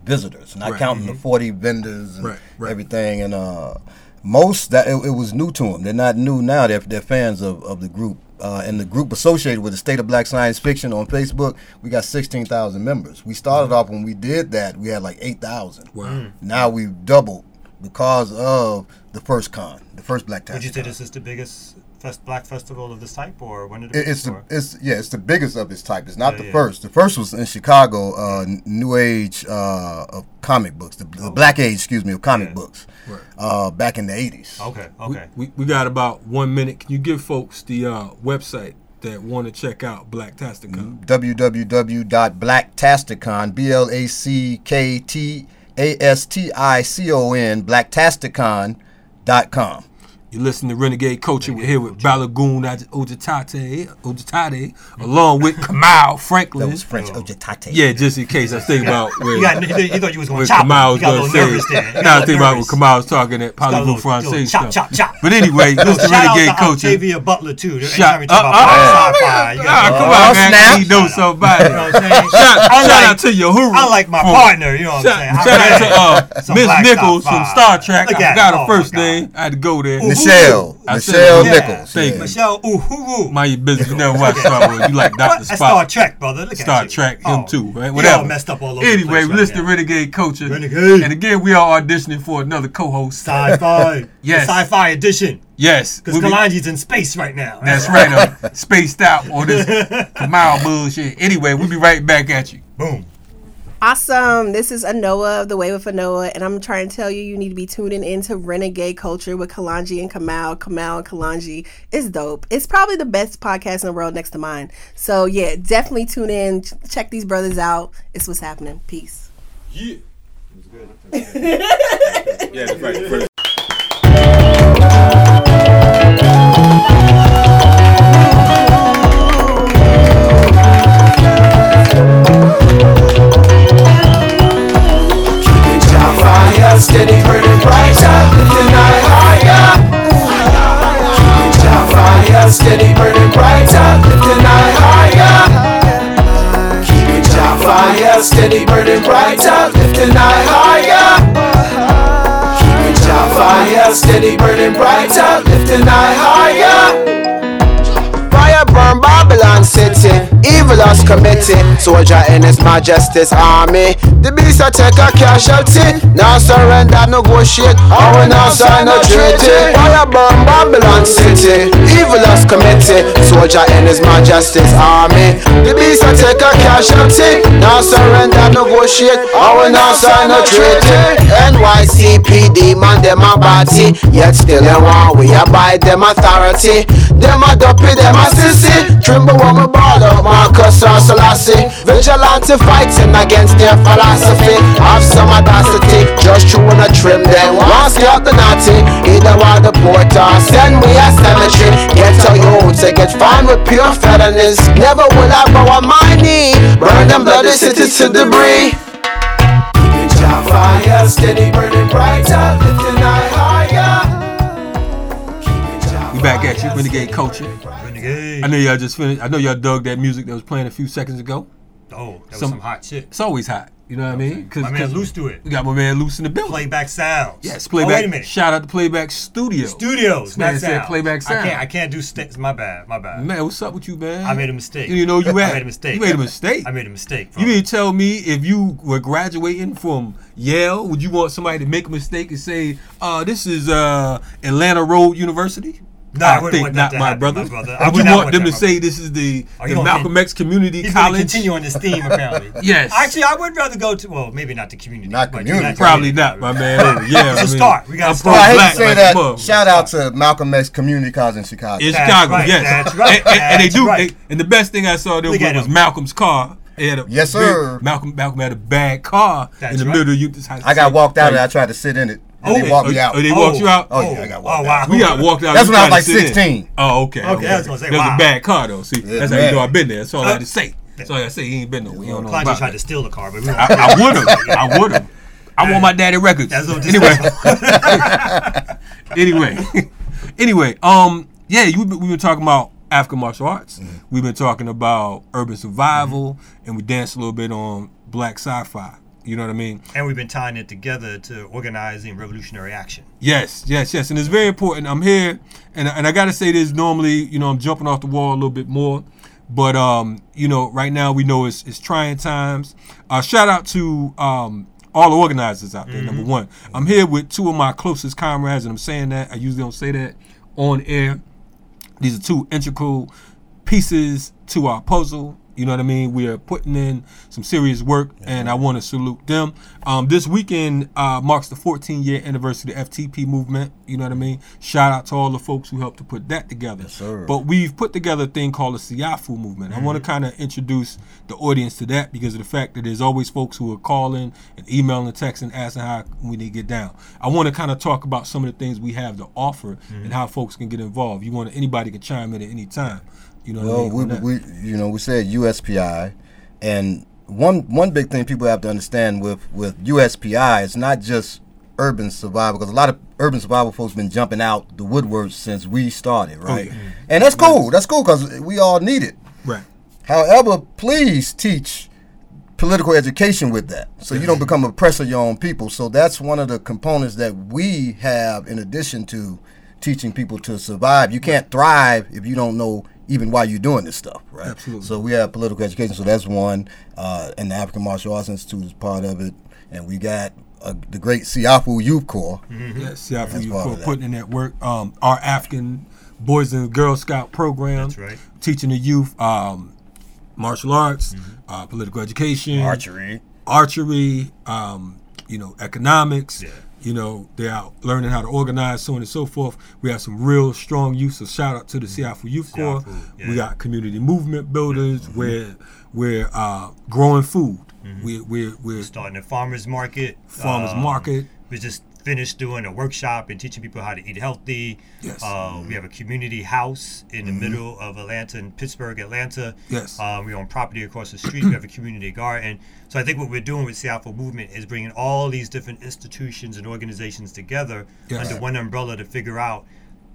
visitors, not Right. counting Mhm. the 40 vendors and Right, right. everything. And uh, most that it, it was new to them. They're not new now. They're, they're fans of, of the group. Uh, and the group associated with the State of Black Science Fiction on Facebook, we got 16,000 members. We started off when we did that, we had like 8,000. Wow. Mm. Now we've doubled because of the first con, the first Black Would you say Con. this is the biggest fest, black festival of this type, or when did it? It- It's the it's yeah it's the biggest of its type. It's not Yeah, the yeah. first. The first was in Chicago, uh, New Age uh, of comic books, the, the Black Age, excuse me, of comic books, Right. uh, back in the eighties. Okay, We, we, we got about one minute. Can you give folks the uh, website that want to check out Blacktasticon? www.blacktasticon b l a c k t a s t i c o n blacktasticon.com. You listen to Renegade Culture. We're here with Balogun Ojetade, Ojetade, along with Kamau Franklin. That was French Ojetade. Yeah, just in case I think about where, You got- he thought you was gonna chop. Kamau You got a was going to. Say. Now a I think about when. Kamau was talking that got a Francais chop, chop, chop. But anyway, listen to Renegade to Culture. Octavia Butler too. We uh, uh, sci-fi, uh, you gotta- come on, man. He knows somebody. You know what I'm saying? Shout, I shout like- out to your Yahoo. I like my partner, you know what I'm saying? Shout out to uh, Miss Nichols from Star Trek. I at forgot her Oh, first name. I had to go there. Miss Michelle. I Michelle said it. Nichols. Thank Yeah. you. Michelle Uhuru. Mind your business. You never watch Star Wars. You like Dr. What? That's Spock. Star Trek, brother. Look at Star you. Trek, him Oh, too, right? we Whatever. all messed up all over the Anyway, place we right listen to now. Renegade Culture. Renegade. And again, we are auditioning for another co-host. Sci-fi. yes. The sci-fi edition. Yes. Because We'll be- in space right now. That's right. I'm spaced out on this Kamau bullshit. Anyway, we'll be right back at you. Boom. Awesome. This is Anoa of the Way with Anoa, and I'm trying to tell you, you need to be tuning into Renegade Culture with Kalonji and Kamau. Kamau and Kalonji is dope. It's probably the best podcast in the world next to mine. So, yeah, definitely tune in. Check these brothers out. It's what's happening. Peace. Yeah. Yeah, that's right. Steady burning brighter, lifting I higher. Keep your fire, steady burning brighter, lifting I higher. Keep fire, steady fire, steady burning brighter, lifting I higher. Fire burn Babylon city, evil us committed. Soldier in his majesty's army. The beast a take a casualty. Now surrender, negotiate. I will now sign a treaty. Fire burn Babylon city, evil us committed. Soldier in his majesty's army. The beast a take a casualty. Now surrender, negotiate. I will now sign a treaty. NYCPD man them a party, yet still they want we abide them authority. Them a dopey, them a sissy. Trimble we ball up, Marcus or Selassie. Vigilante fighting against their philosophy. Have some audacity, just chewing a trim them. To up the naughty, either want the port or send me a cemetery. Get to you to get fine with pure felonies. Never will I bow on my knee. Burn them bloody cities to debris. Keep it your fire, steady burning brighter, lifting I higher. We back at you, Renegade Culture. Renegade. I know y'all just finished. I know y'all dug that music that was playing a few seconds ago. Oh, that was some hot shit. It's always hot. You know what I mean? Cause, My man Loose do it. We got my man Loose in the building. Playback sounds. Yes, Playback. Oh, wait a minute. Shout out to Playback Studio. Studios, man not said sound. Playback sound. I can't. I can't do sticks. My bad. My bad. Man, what's up with you, man? I made a mistake. You know you I at? made a mistake. You made a mistake. I made a mistake. You mean to tell me if you were graduating from Yale, would you want somebody to make a mistake and say, uh, this is uh, Atlanta Road University? No, I I wouldn't think want not, that my happen, brother. my brother. I Would would you want want them that, to say this is the, Oh, the Malcolm X Community He's gonna College? continue on this theme, apparently. Yes. Actually, I would rather go to. Well, maybe not the community. Not community. Probably not, my man. Yeah, It's a I mean, start. We got I'm to start. Well, I hate black to say like that. a. Shout out to Malcolm X Community College in Chicago. In That's Chicago, right, yes. that's right, And, and- and they do. right. they- and the best thing I saw there Look was him. Malcolm's car. They had a Yes, big- sir. Malcolm Malcolm had a bad car That's in the right. middle of Youth High I got walked out and I tried to sit in it. And they Oh. walked me out. Oh, they walked you out? Oh, yeah, I got walked Oh, out. wow. We got walked out. That's when I was like to sit in. 16. Oh, okay. Okay, I was gonna say, That was wow. a bad car though. See, Yeah, that's how you know I've been there. That's all I Uh, had to say. That's all I had to say. He ain't been nowhere. He don't know Clyde just tried to steal the car, but we I, I would have. I would have. I want my daddy records. That's what Anyway. anyway. anyway. Um. Yeah. You. We've been talking about African martial arts. Mm-hmm. We've been talking about urban survival, and we danced a little bit on black sci-fi. You know what I mean? and we've been tying it together to organizing revolutionary action. Yes, yes, yes, and it's very important. I'm here, and and I got to say this. Normally, you know, I'm jumping off the wall a little bit more, but um, you know, right now we know it's it's trying times. Uh, shout out to um all the organizers out there. Number one, I'm here with two of my closest comrades, and I'm saying that I usually don't say that on air. These are two integral pieces to our puzzle. You know what I mean? We are putting in some serious work, and I want to salute them. Um, this weekend uh, marks the 14 year anniversary of the FTP movement. You know what I mean? Shout out to all the folks who helped to put that together. sir. But we've put together a thing called the Siafu movement. I want to kind of introduce the audience to that because of the fact that there's always folks who are calling and emailing and texting, asking how we need to get down. I want to kind of talk about some of the things we have to offer and how folks can get involved. You want anybody can chime in at any time. You know what I Well, mean? we, we you know we said USPI, and one one big thing people have to understand with with USPI it's not just urban survival because a lot of urban survival folks been jumping out the woodwork since we started, oh, right? yeah. Mm-hmm. And that's cool. That's cool because we all need it. Right. However, please teach political education with that so you don't become a oppressor of your own people. So that's one of the components that we have in addition to teaching people to survive. You can't thrive if you don't know even why you're doing this stuff, right? Absolutely. So we have political education. So that's one, uh, and the African Martial Arts Institute is part of it, and we got uh, the great Siafu Youth Corps. Yes, yeah, for That's you part for of that. putting in that work. Um, our African Boys and Girl Scout program. That's right. Teaching the youth um, martial arts, uh, political education, Archery. archery. Um, you know, economics. You know, they're out learning how to organize, so on and so forth. We have some real strong youth. So shout out to the Siafu Youth Corps. Siafu, We got community movement builders. Where we're uh, growing food. We're we're we're starting a farmers market. Farmers Um, market. We just finished doing a workshop and teaching people how to eat healthy. Yes. Uh, We have a community house in the Mhm. middle of Atlanta and Pittsburgh, Atlanta. Yes. Um, we own property across the street. we have a community garden. So I think what we're doing with Siafu Movement is bringing all these different institutions and organizations together Yes. under one umbrella to figure out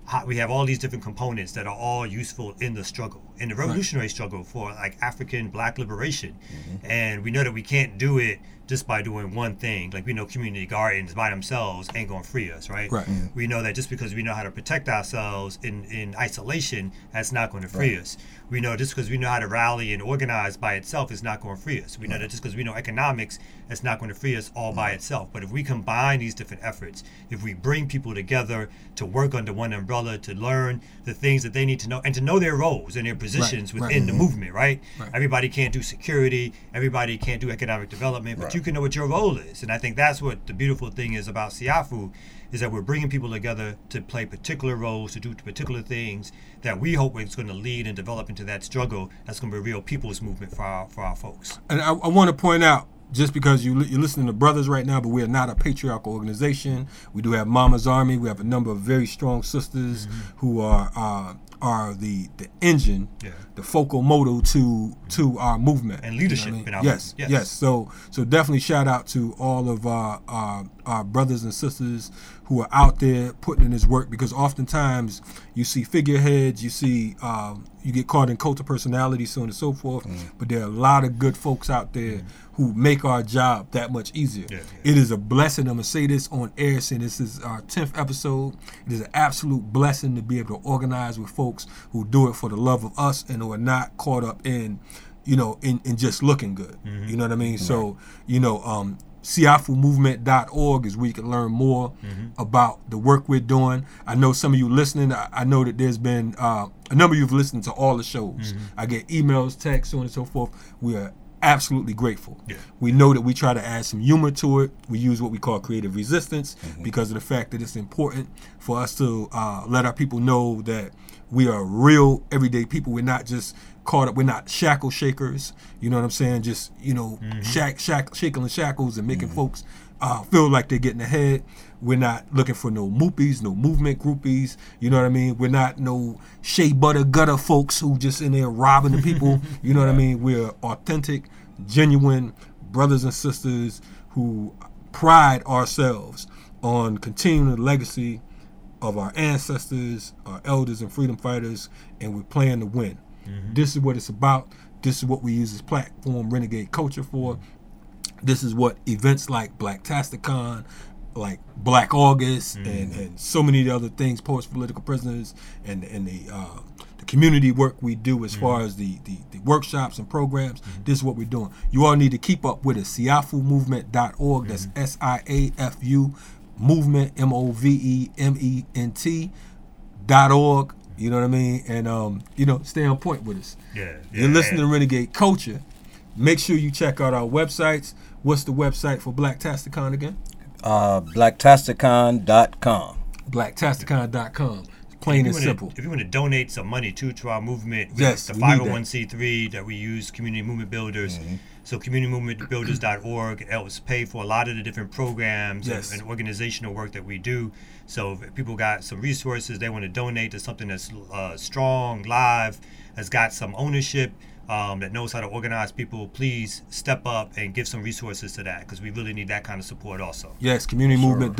how we have all these different components that are all useful in the struggle, in the revolutionary struggle for like African black liberation. And we know that we can't do it just by doing one thing. Like we know community gardens by themselves ain't gonna free us, right? Right. Mhm. We know that just because we know how to protect ourselves in, in isolation, that's not going to free Right. us. We know just because we know how to rally and organize by itself is not going to free us. We know that just because we know economics, that's not going to free us all by itself. But if we combine these different efforts, if we bring people together to work under one umbrella, to learn the things that they need to know, and to know their roles and their positions right. within the Mhm. movement, right? Right. Everybody can't do security, everybody can't do economic development, but you can know what your role is. And I think that's what the beautiful thing is about Siafu is that we're bringing people together to play particular roles, to do particular things that we hope is going to lead and develop into that struggle that's going to be a real people's movement for our, for our folks. And I, I want to point out, just because you you're listening to brothers right now, but we are not a patriarchal organization. We do have Mama's Army. We have a number of very strong sisters who are uh, are the the engine, Yeah. the focal motor to to our movement And You know leadership I mean? in our yes, yes, yes. So so definitely shout out to all of our, our our brothers and sisters who are out there putting in this work because oftentimes you see figureheads, you see um, you get caught in cult of personality, so on and so forth. But there are a lot of good folks out there who make our job that much easier. It is a blessing. I'm gonna say this on air, saying this is our tenth episode. It is an absolute blessing to be able to organize with folks who do it for the love of us and who are not caught up in, you know, in, in just looking good. You know what I mean? So, you know, um, siafumovement.org is where you can learn more about the work we're doing. I know some of you listening, I, I know that there's been uh, a number of you have listened to all the shows. I get emails, texts, so on and so forth. We are absolutely grateful. We know that we try to add some humor to it. We use what we call creative resistance because of the fact that it's important for us to uh, let our people know that we are real everyday people. We're not just caught up. We're not shackle shakers. You know what I'm saying? Just you know, shack, shack, shaking the shackles and making folks uh, feel like they're getting ahead. We're not looking for no moopies, no movement groupies. You know what I mean? We're not no shea butter gutter folks who just in there robbing the people. you know what I mean? We're authentic, genuine brothers and sisters who pride ourselves on continuing the legacy of our ancestors, our elders, and freedom fighters, and we're playing to win. Mm-hmm. This is what it's about. This is what we use this platform renegade culture for. This is what events like Blacktasticon, like Black August, and, mm-hmm. and so many of the other things, post political prisoners, and and the uh, the community work we do as far mm-hmm. as the, the the workshops and programs. This is what we're doing. You all need to keep up with it. SiafuMovement.org. That's S I A F U movement M O V E M E N T dot org. You know what I mean? And um, you know, stay on point with us. Yeah, You're yeah, listening to Renegade Culture. Make sure you check out our websites. What's the website for Blacktasticon again? Uh, blacktasticon.com. Blacktasticon.com. Plain and wanna- simple. If you want to donate some money too to our movement, we Yes, have the 501c3 that. we use, Community Movement Builders. So communitymovementbuilders.org helps pay for a lot of the different programs and- Yes. and, organizational work that we do. So if people got some resources, they want to donate to something that's uh, strong, live, has got some ownership, um, that knows how to organize people, please step up and give some resources to that because we really need that kind of support also. Yes, community community movement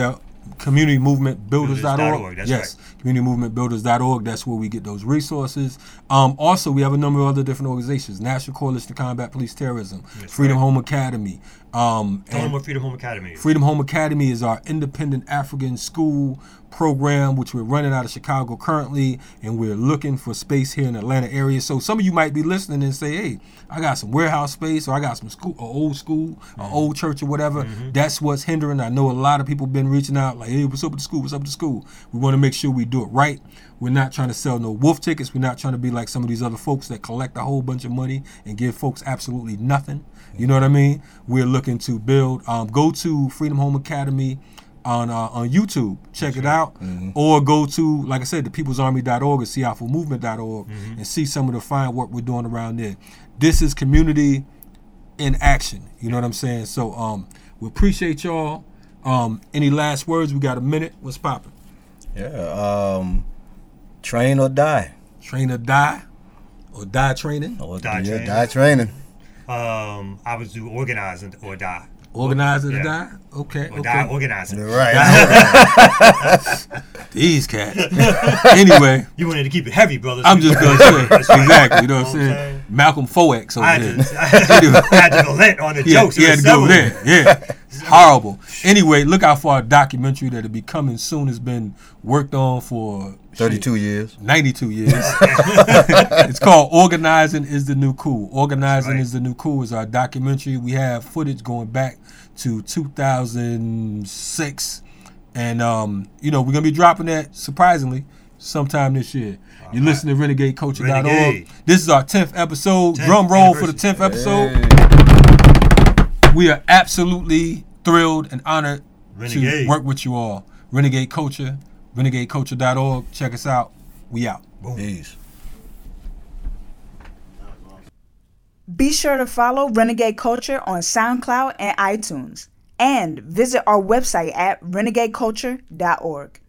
builders.org. Builders.org, that's yes, community movement builders.org. That's where we get those resources. Um, also, we have a number of other different organizations: National Coalition to Combat Police Terrorism, Freedom Home Academy. Um, Tell them and what Freedom Home Academy is. Freedom Home Academy is our independent African school program, which we're running out of Chicago currently, and we're looking for space here in the Atlanta area. So some of you might be listening and say, "Hey, I got some warehouse space, or I got some school, or old school, or old church, or whatever." That's what's hindering. I know a lot of people been reaching out, like, "Hey, what's up with the school? What's up with the school?" We want to make sure we do it right. We're not trying to sell no wolf tickets. We're not trying to be like some of these other folks that collect a whole bunch of money and give folks absolutely nothing. You know what I mean? We're looking to build. Um, go to Freedom Home Academy on uh, on YouTube. Check it out, or go to like I said, the peoplesarmy.org or siafumovement.org and see some of the fine work we're doing around there. This is community in action. You know what I'm saying? So um, we appreciate y'all. Um, any last words? We got a minute. What's popping? Yeah. Um, train or die. Train or die, or die training. Or Die yeah, training. die training. Um, I would do organizing or die. Organize or Yeah. die. Okay. Or okay. die organizing. Right. These cats. anyway, You wanted to keep it heavy, brother. I'm just gonna say That's exactly. You know what I'm saying? Malcolm Fox over I had there. to- I had to go lit on the yeah, jokes. He It had was to go several. there. Yeah, horrible. Anyway, look out for a documentary that'll be coming soon. It's been worked on for 32 years. 92 years. it's called Organizing is the New Cool. Organizing is the New Cool is our documentary. We have footage going back to 2006. And, um, you know, we're going to be dropping that, surprisingly, sometime this year. You uh-huh. listen to RenegadeCulture.org. Renegade. This is our 10th episode. 10th Drum roll for the 10th anniversary. episode. We are absolutely thrilled and honored Renegade. to work with you all. Renegade Culture, renegadeculture.org. Check us out. We out. Boom. Peace. Be sure to follow Renegade Culture on SoundCloud and iTunes. And visit our website at renegadeculture.org.